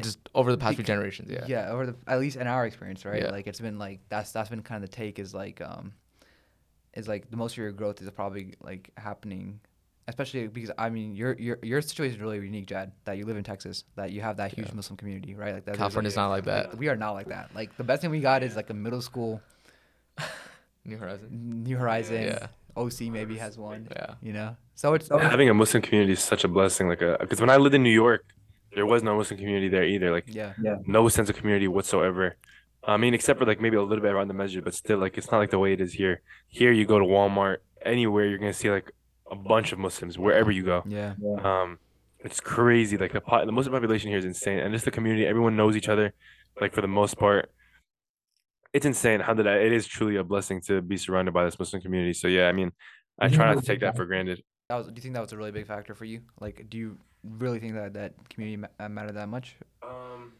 just over the past few generations yeah yeah, over the at least in our experience, right? Yeah. Like it's been like that's that's been kind of the take is like um is like the most of your growth is probably like happening especially because I mean your your your situation is really unique, Jad. That you live in Texas, that you have that huge Yeah. Muslim community, right? Like that. California's like, not like that. we are not like that. Like the best thing we got is like a middle school, New Horizon. New Horizon, Yeah. OC maybe has one. Yeah. You know, so it's Having a Muslim community is such a blessing. Like, a because when I lived in New York, there was no Muslim community there either. Like, yeah, yeah. no sense of community whatsoever. I mean, except for like maybe a little bit around the masjid, but still, like, it's not like the way it is here. Here, you go to Walmart, anywhere, you're gonna see like a bunch of Muslims wherever you go. yeah, Um, it's crazy. Like the po- the Muslim population here is insane, and just the community. Everyone knows each other. Like for the most part, it's insane. Alhamdulillah, it is truly a blessing to be surrounded by this Muslim community. So yeah, I mean, I try not to take that for granted. That was. Do you think that was a really big factor for you? Like, do you really think that that community ma- uh, mattered that much, Um,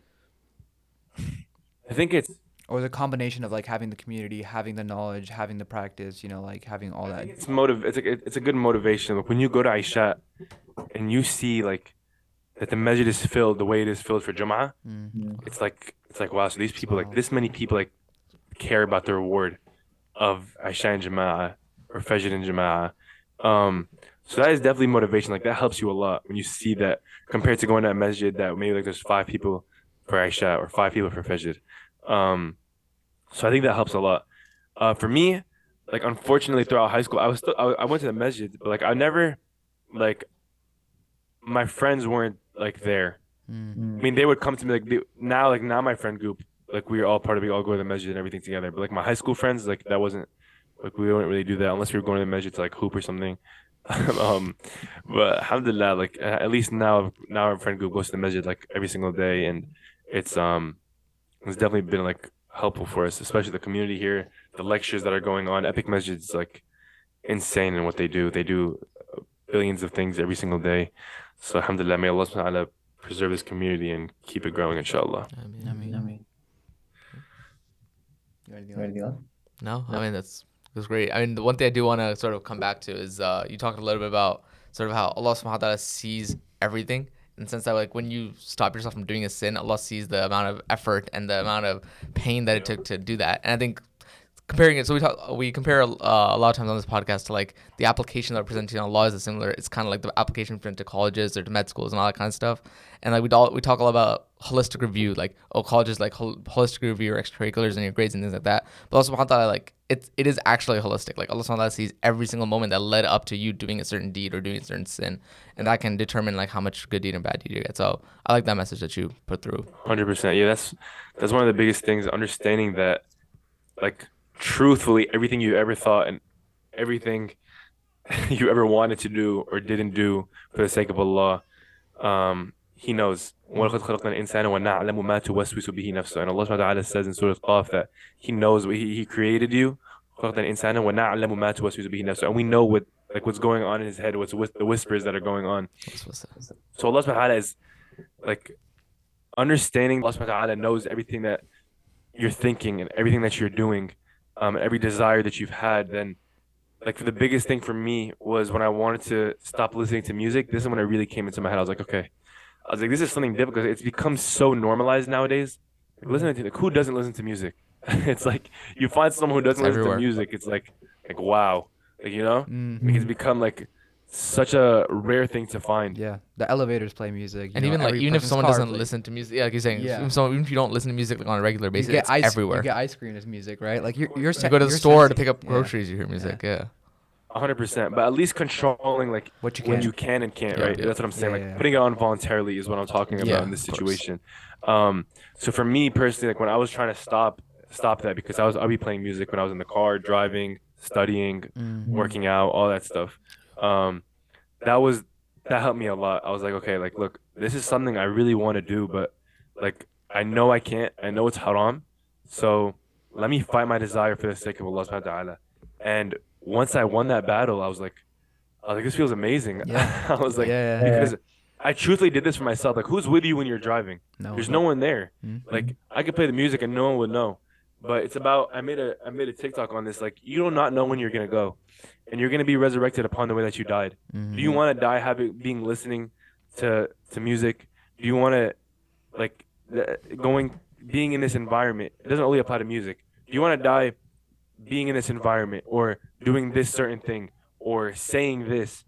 I think it's or the combination of like having the community, having the knowledge, having the practice, you know, like having all that? it's motive. It's a it's a good motivation. Like when you go to Isha, and you see like that the masjid is filled the way it is filled for Jum'ah, Mm. it's like it's like wow. So these people like this many people like care about the reward of Isha and Jama'ah or Fajr and Jama'ah. Um, so that is definitely motivation. Like that helps you a lot when you see that compared to going to a masjid that maybe like there's five people for Isha or five people for Fajr. Um, so I think that helps a lot. Uh, for me, like unfortunately throughout high school, I was still I, I went to the masjid, but like I never like my friends weren't like there. Mm. I mean, they would come to me like they, now, like now my friend group, like we were all part of, we all go to the masjid and everything together. But like my high school friends, like that wasn't like we wouldn't really do that unless we were going to the masjid to like hoop or something. um, but alhamdulillah, like at least now, now our friend group goes to the masjid like every single day, and it's um, it's definitely been like helpful for us, especially the community here, the lectures that are going on. EPIC Masjid is like insane in what they do. They do uh, billions of things every single day. So alhamdulillah, may Allah subhanahu wa ta'ala preserve this community and keep it growing, inshallah. I mean, I mean, I mean, you already you know. already? No, I mean that's that's great. I mean, the one thing I do want to sort of come back to is uh, you talked a little bit about sort of how Allah Subhanahu wa Taala sees everything in the sense that like when you stop yourself from doing a sin, Allah sees the amount of effort and the amount of pain that it took to do that. And I think comparing it, so we talk, we compare uh, a lot of times on this podcast to like the application that we're presenting on law is similar. It's kind of like the application presented to colleges or to med schools and all that kind of stuff. And like we all we talk a lot about holistic review, like oh colleges like hol- holistic review your extracurriculars and your grades and things like that. But also subhanahu like it it is actually holistic. Like Allah subhanahu sees every single moment that led up to you doing a certain deed or doing a certain sin, and that can determine like how much good deed and bad deed you get. So I like that message that you put through. Hundred percent. Yeah, that's that's one of the biggest things. Understanding that, like, truthfully everything you ever thought and everything you ever wanted to do or didn't do for the sake of Allah. Um, he knows. And Allah SWT says in Surah Qaf that He knows what He, he created you. And we know what like what's going on in his head, what's with the whispers that are going on. So Allah subhanahu wa Ta'ala is like understanding Allah subhanahu wa Ta'ala knows everything that you're thinking and everything that you're doing um, every desire that you've had, then like the biggest thing for me was when I wanted to stop listening to music, this is when it really came into my head. I was like, okay. I was like, this is something difficult. It's become so normalized nowadays. Like, listening to like, who doesn't listen to music? it's like you find someone who doesn't listen to music, it's like like wow. Like you know? Mhm. Like it's become like such a rare thing to find. Yeah, the elevators play music. you And know, even like even if someone doesn't plays- listen to music, yeah, like you're saying, Yeah. even, so, even if you don't listen to music like, on a regular basis, you get it's ice, everywhere. You get ice cream as music, right? Like you're you're You go to the you're store to pick up yeah. groceries, you hear music. Yeah. hundred percent. But at least controlling like What you when can. you can and can't, Yeah, right? yeah. That's what I'm saying. Yeah, like yeah. putting it on voluntarily is what I'm talking about Yeah, in this situation. Um, so for me personally, like when I was trying to stop stop that because I was I'll be playing music when I was in the car, driving, studying, Mm. working out, all that stuff. Um, that was that helped me a lot. I was like, okay, like look, this is something I really want to do, but like I know I can't. I know it's haram. So let me fight my desire for the sake of Allah subhanahu wa ta'ala. And once I won that battle, I was like, I was like, this feels amazing. Yeah. I was like, yeah, yeah, because I truthfully did this for myself. Like, who's with you when you're driving? no, There's no one there. Mhm. Like, I could play the music and no one would know. But it's about I made a I made a TikTok on this. Like, you do not know when you're gonna go, and you're gonna be resurrected upon the way that you died. Mhm. Do you want to die having being listening to to music? Do you want to like going being in this environment? It doesn't only apply to music. Do you want to die being in this environment or doing this certain thing or saying this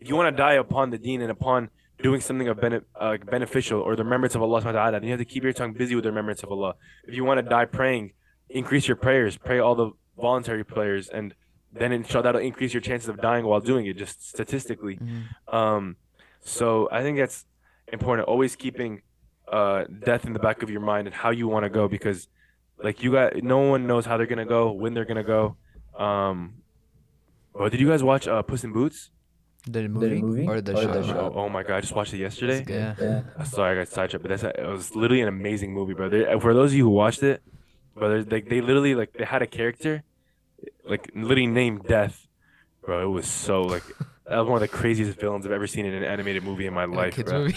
if you want to die upon the deen and upon doing something of bene- uh, beneficial or the remembrance of Allah subhanahu wa ta'ala, then you have to keep your tongue busy with the remembrance of Allah. If you want to die praying, increase your prayers, pray all the voluntary prayers, and then inshallah that'll increase your chances of dying while doing it, just statistically. Mhm. Um, so I think that's important. Always keeping uh, death in the back of your mind and how you want to go because, like you got, no one knows how they're gonna go, when they're gonna go. Um, oh, did you guys watch uh, Puss in Boots? The movie, movie or the or show? the show? Oh, oh my god, I just watched it yesterday. Yeah. Yeah. Sorry, I got sidetracked, but that's it was literally an amazing movie, bro. They- For those of you who watched it, brother, they they literally like they had a character, like literally named Death, bro. It was so like that was one of the craziest villains I've ever seen in an animated movie in my In life, bro.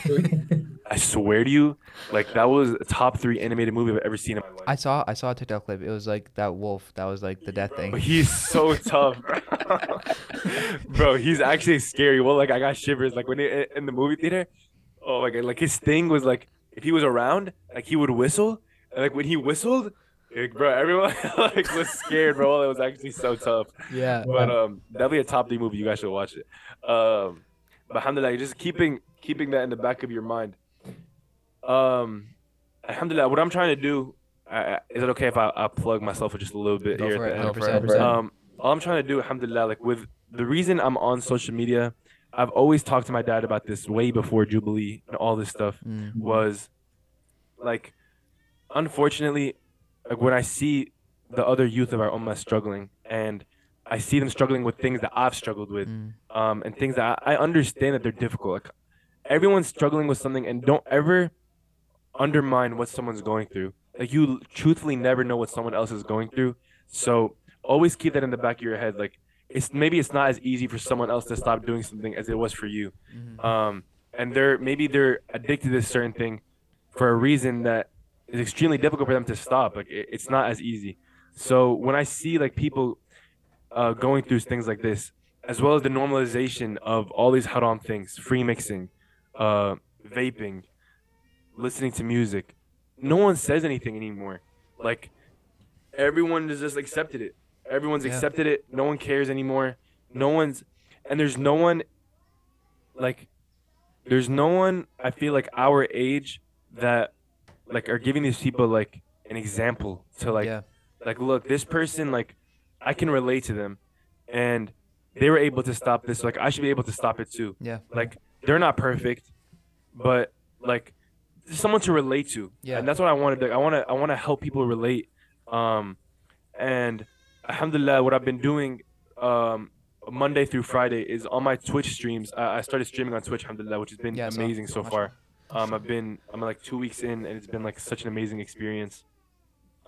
I swear to you, like that was a top three animated movie I've ever seen in my life. I saw I saw a TikTok clip. It was like that wolf. That was like the death thing. But he's so tough, bro. bro. He's actually scary. Well, like I got shivers. Like when he, in the movie theater, oh my god, like his thing was like if he was around, like he would whistle, and like when he whistled, like, bro, everyone like was scared, bro. It was actually so tough. Yeah. But um, definitely a top three movie. You guys should watch it. Um, but alhamdulillah, just keeping keeping that in the back of your mind. Um, alhamdulillah, what I'm trying to do. I, is it okay if I, I plug myself for just a little bit Go here for at it. the end? Go for it. 100%. Um, all I'm trying to do, alhamdulillah, like with the reason I'm on social media, I've always talked to my dad about this way before Jubilee and all this stuff Mm. was like, unfortunately, like when I see the other youth of our ummah struggling and I see them struggling with things that I've struggled with, Mm. um, and things that I, I understand that they're difficult. Like everyone's struggling with something, and don't ever undermine what someone's going through. Like you truthfully never know what someone else is going through. So always keep that in the back of your head. Like it's maybe it's not as easy for someone else to stop doing something as it was for you. Mhm. Um, and they're maybe they're addicted to this certain thing for a reason that is extremely difficult for them to stop. Like it, it's not as easy. So when I see like people uh, going through things like this, as well as the normalization of all these haram things, free mixing, uh, vaping, listening to music, no one says anything anymore. Like everyone has just accepted it. Everyone's Yeah. accepted it. No one cares anymore. No one's, and there's no one. Like, there's no one. I feel like our age that, like, are giving these people like an example to like yeah. like look this person like i can relate to them and they were able to stop this like i should be able to stop it too Yeah. like they're not perfect but like someone to relate to Yeah. and that's what i wanted i want to i want to help people relate um and alhamdulillah what i've been doing um monday through friday is on my twitch streams i, I started streaming on twitch alhamdulillah which has been Yeah, amazing so Mashallah. far um i've been i'm like two weeks in and it's been like such an amazing experience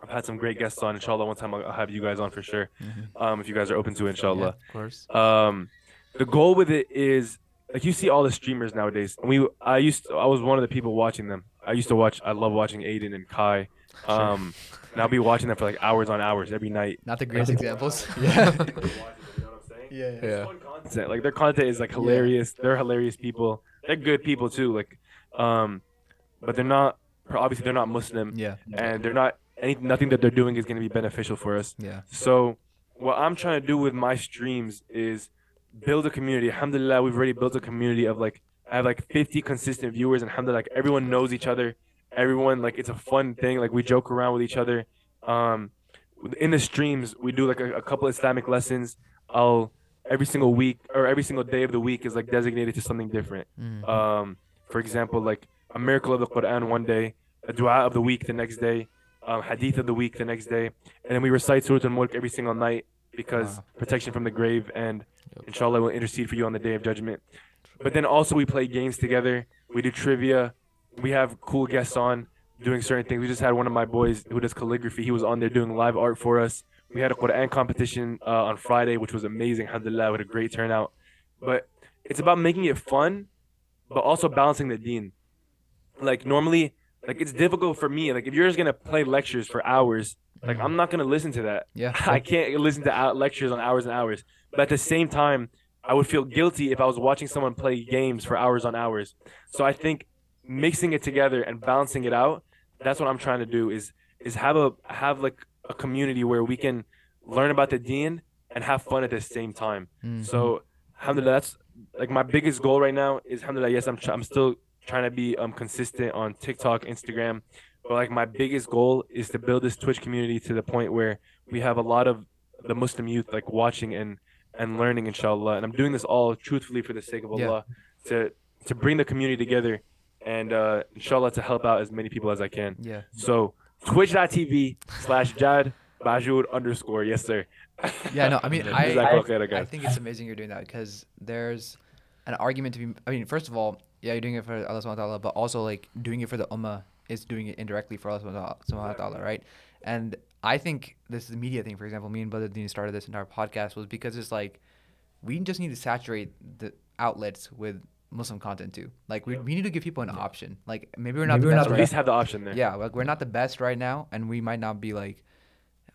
I've had some great guests on. Inshallah, one time I'll I'll have you guys on for sure. Mhm. Um, if you guys are open to it, Yeah, inshallah. of course. Um, the goal with it is like you see all the streamers nowadays. And we, I used, to, I was one of the people watching them. I used to watch. I love watching Adin and Kai. Um, and I'll be watching them for like hours on hours every night. Not the greatest examples. yeah. Yeah. Yeah. Content. Like their content is like hilarious. They're hilarious people. They're good people too. Like, um, but they're not. Obviously, they're not Muslim, Yeah. and they're not. Any, nothing that they're doing is going to be beneficial for us. Yeah. So what I'm trying to do with my streams is build a community. Alhamdulillah, we've already built a community of like I have like 50 consistent viewers, and alhamdulillah, like everyone knows each other. Everyone like it's a fun thing. Like we joke around with each other. Um, in the streams, we do like a, a couple Islamic lessons. I'll every single week or every single day of the week is like designated to something different. Mhm. Um, for example, like a miracle of the Quran one day, a dua of the week the next day, um, hadith of the week the next day, and then we recite Surah Al-Mulk every single night because protection from the grave and inshallah will intercede for you on the day of judgment. But then also we play games together. We do trivia. We have cool guests on doing certain things. We just had one of my boys who does calligraphy. He was on there doing live art for us. We had a Quran competition uh, on Friday, which was amazing. Alhamdulillah, with a great turnout. But it's about making it fun, but also balancing the deen. Like normally, like it's difficult for me. Like if you're just gonna play lectures for hours, like I'm not gonna listen to that. Yeah. I can't listen to lectures on hours and hours. But at the same time, I would feel guilty if I was watching someone play games for hours on hours. So I think mixing it together and balancing it out, that's what I'm trying to do is is have a have like a community where we can learn about the deen and have fun at the same time. Mhm. So alhamdulillah, that's like my biggest goal right now is alhamdulillah. Yes, I'm I'm still trying to be um consistent on TikTok, Instagram, but like my biggest goal is to build this Twitch community to the point where we have a lot of the Muslim youth like watching and and learning, inshallah. And I'm doing this all truthfully for the sake of Yeah. Allah to to bring the community together and uh inshallah to help out as many people as I can. Yeah. So twitch.tv slash Jad Bajur underscore. Yes, sir. Yeah, no, I mean, I, khair, I think it's amazing you're doing that because there's an argument to be. I mean, first of all, yeah, you're doing it for Allah subhanahu wa ta'ala, but also like doing it for the ummah is doing it indirectly for Allah subhanahu wa ta'ala, right? And I think this is a media thing. For example, me and Brother Dean started this entire podcast was because it's like we just need to saturate the outlets with Muslim content too. Like we, we need to give people an option. Like maybe we're not Maybe the we're best At right least have the option there. yeah like we're not the best right now and we might not be like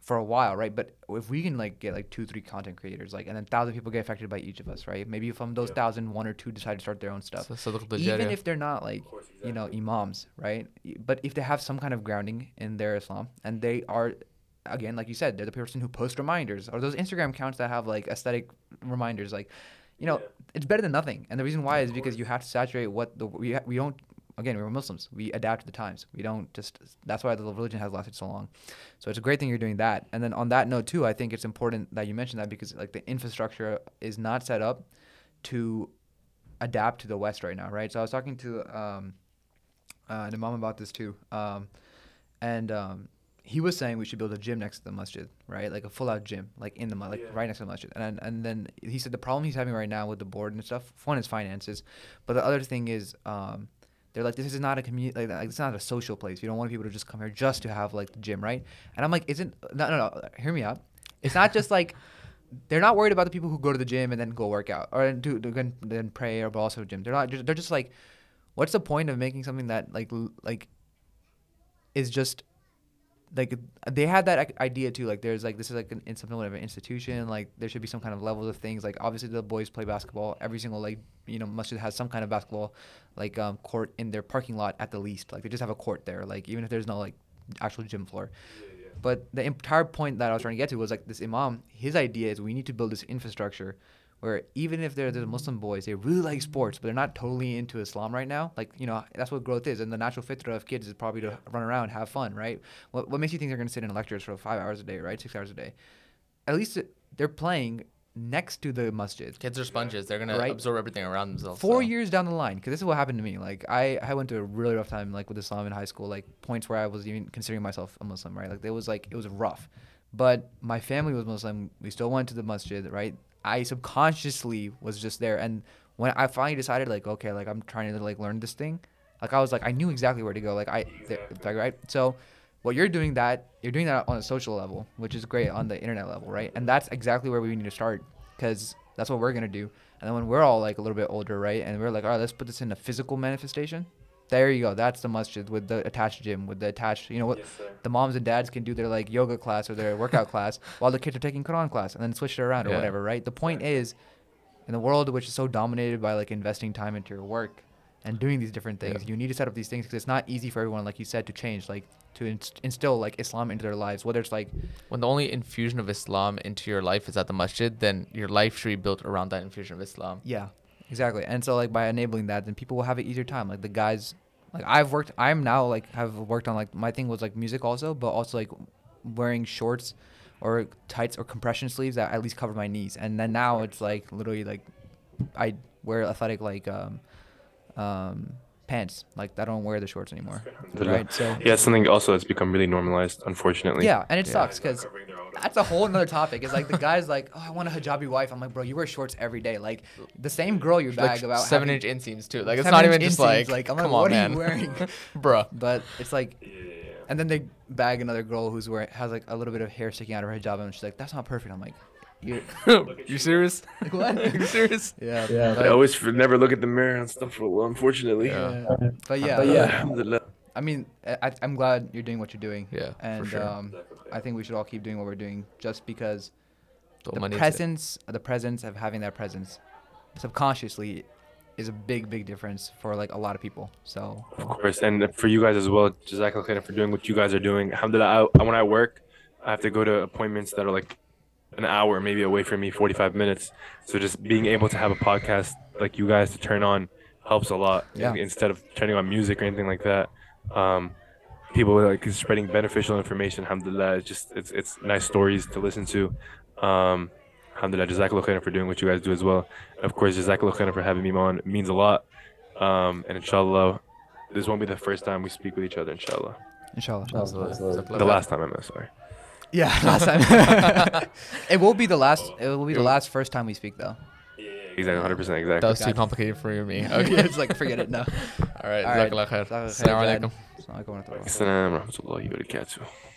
for a while right? But if we can like get like two three content creators like and then thousand people get affected by each of us right? Maybe from um, those thousand one or two decide to start their own stuff. So, so even Jedi. if they're not like you know imams right? But if they have some kind of grounding in their islam and they are again like you said they're the person who posts reminders or those instagram accounts that have like aesthetic reminders like you know it's better than nothing. And the reason why is because you have to saturate what the we, we don't again we're muslims we adapt to the times we don't just that's why the religion has lasted so long so it's a great thing you're doing that and then on that note too i think it's important that you mention that because like the infrastructure is not set up to adapt to the West right now, right? So I was talking to um, uh, an imam about this too, um, and um, he was saying we should build a gym next to the masjid, right? Like a full-out gym, like in the like right next to the masjid. And and then he said the problem he's having right now with the board and stuff, one is finances, but the other thing is. Um, they're like, this is not a community, like, like it's not a social place. We don't want people to just come here just to have like the gym, right? And I'm like, isn't no, no, no. Hear me out. It's not just like they're not worried about the people who go to the gym and then go work out or do, then- pray or also gym. They're not. They're just like, what's the point of making something that like like is just like they had that idea too. Like there's like this is like an, in something of an institution. Like there should be some kind of levels of things. Like obviously the boys play basketball. Every single like you know masjid has some kind of basketball like um court in their parking lot at the least. Like they just have a court there. Like even if there's no like actual gym floor. But the entire point that I was trying to get to was like this imam. His idea is we need to build this infrastructure where even if they're the Muslim boys, they really like sports, but they're not totally into Islam right now. Like you know, that's what growth is, and the natural fitrah of kids is probably to run around, have fun, right? What what makes you think they're going to sit in lectures for five hours a day, right? Six hours a day. At least they're playing next to the masjid. Kids are sponges. They're gonna absorb everything around themselves. Four so. years down the line, because this is what happened to me. Like I, I went to a really rough time, like with Islam in high school. Like points where I was even considering myself a Muslim, right? Like it was like it was rough, but my family was Muslim. We still went to the masjid, right? I subconsciously was just there, and when I finally decided, like, okay, like I'm trying to like learn this thing, like I was like I knew exactly where to go. Like I, th- like, right? So what you're doing that you're doing that on a social level, which is great on the internet level, right? And that's exactly where we need to start because that's what we're gonna do. And then when we're all like a little bit older, right, and we're like, all right, let's put this in a physical manifestation. There you go. That's the masjid with the attached gym, with the attached, you know, what the moms and dads can do their like yoga class or their workout class while the kids are taking Quran class and then switch it around or whatever, right? The point is, in the world which is so dominated by like investing time into your work and doing these different things, Yeah. you need to set up these things because it's not easy for everyone, like you said, to change, like to inst- instill like Islam into their lives. Whether it's like When the only infusion of Islam into your life is at the masjid, then your life should be built around that infusion of Islam. Yeah, exactly. And so like by enabling that, then people will have an easier time. Like the guys, like I've worked, I'm now like have worked on like my thing was like music also, but also like wearing shorts or tights or compression sleeves that at least cover my knees. And then now it's like literally like I wear athletic like um um pants. Like I don't wear the shorts anymore. Right. So Yeah, it's something also that's become really normalized, unfortunately. yeah, and it Yeah. sucks because that's a whole another topic. It's like the guy's like, oh, I want a hijabi wife. I'm like, bro, you wear shorts every day. Like the same girl you bag Like about seven having- inch inseams too. Like it's not even just like, like, I'm come like, on, what are you man, wearing? bruh. But it's like, and then they bag another girl who's wearing has like a little bit of hair sticking out of her hijab, and she's like, that's not perfect. I'm like, you you serious? like, what? you serious? yeah, Yeah. But, I always f- never look at the mirror and stuff. Well, unfortunately. Yeah. yeah. But yeah, But yeah. Alhamdulillah. I mean, I, I'm glad you're doing what you're doing. Yeah, for and sure. um, I think we should all keep doing what we're doing, just because The the money is- presence, the presence of having that presence, subconsciously, is a big, big difference for like a lot of people. So Of course, and for you guys as well, Jazakallah khairan for doing what you guys are doing. Alhamdulillah, I, I- when I work, I have to go to appointments that are like an hour maybe away from me, 45 minutes. So just being able to have a podcast like you guys to turn on helps a lot. Yeah. Instead of turning on music or anything like that. Um, people like spreading beneficial information. Alhamdulillah, it's just it's it's nice stories to listen to. Um, alhamdulillah, jazakallah khairan for doing what you guys do as well. And of course, jazakallah khairan for having me on. It means a lot. Um, and inshallah, this won't be the first time we speak with each other. Inshallah, Inshallah. Absolutely. the last time I met. Sorry. Yeah, last time. it will be the last. It will be the last first time we speak, though. Exactly, 100 percent exactly. That was too Gotcha. complicated for you and me. Okay, Okay. it's like forget it. No. All right. All right. Jazakallah khair. Assalamu alaikum. Assalamu warahmatullahi wabarakatuh. Assalamu warahmatullahi wabarakatuh.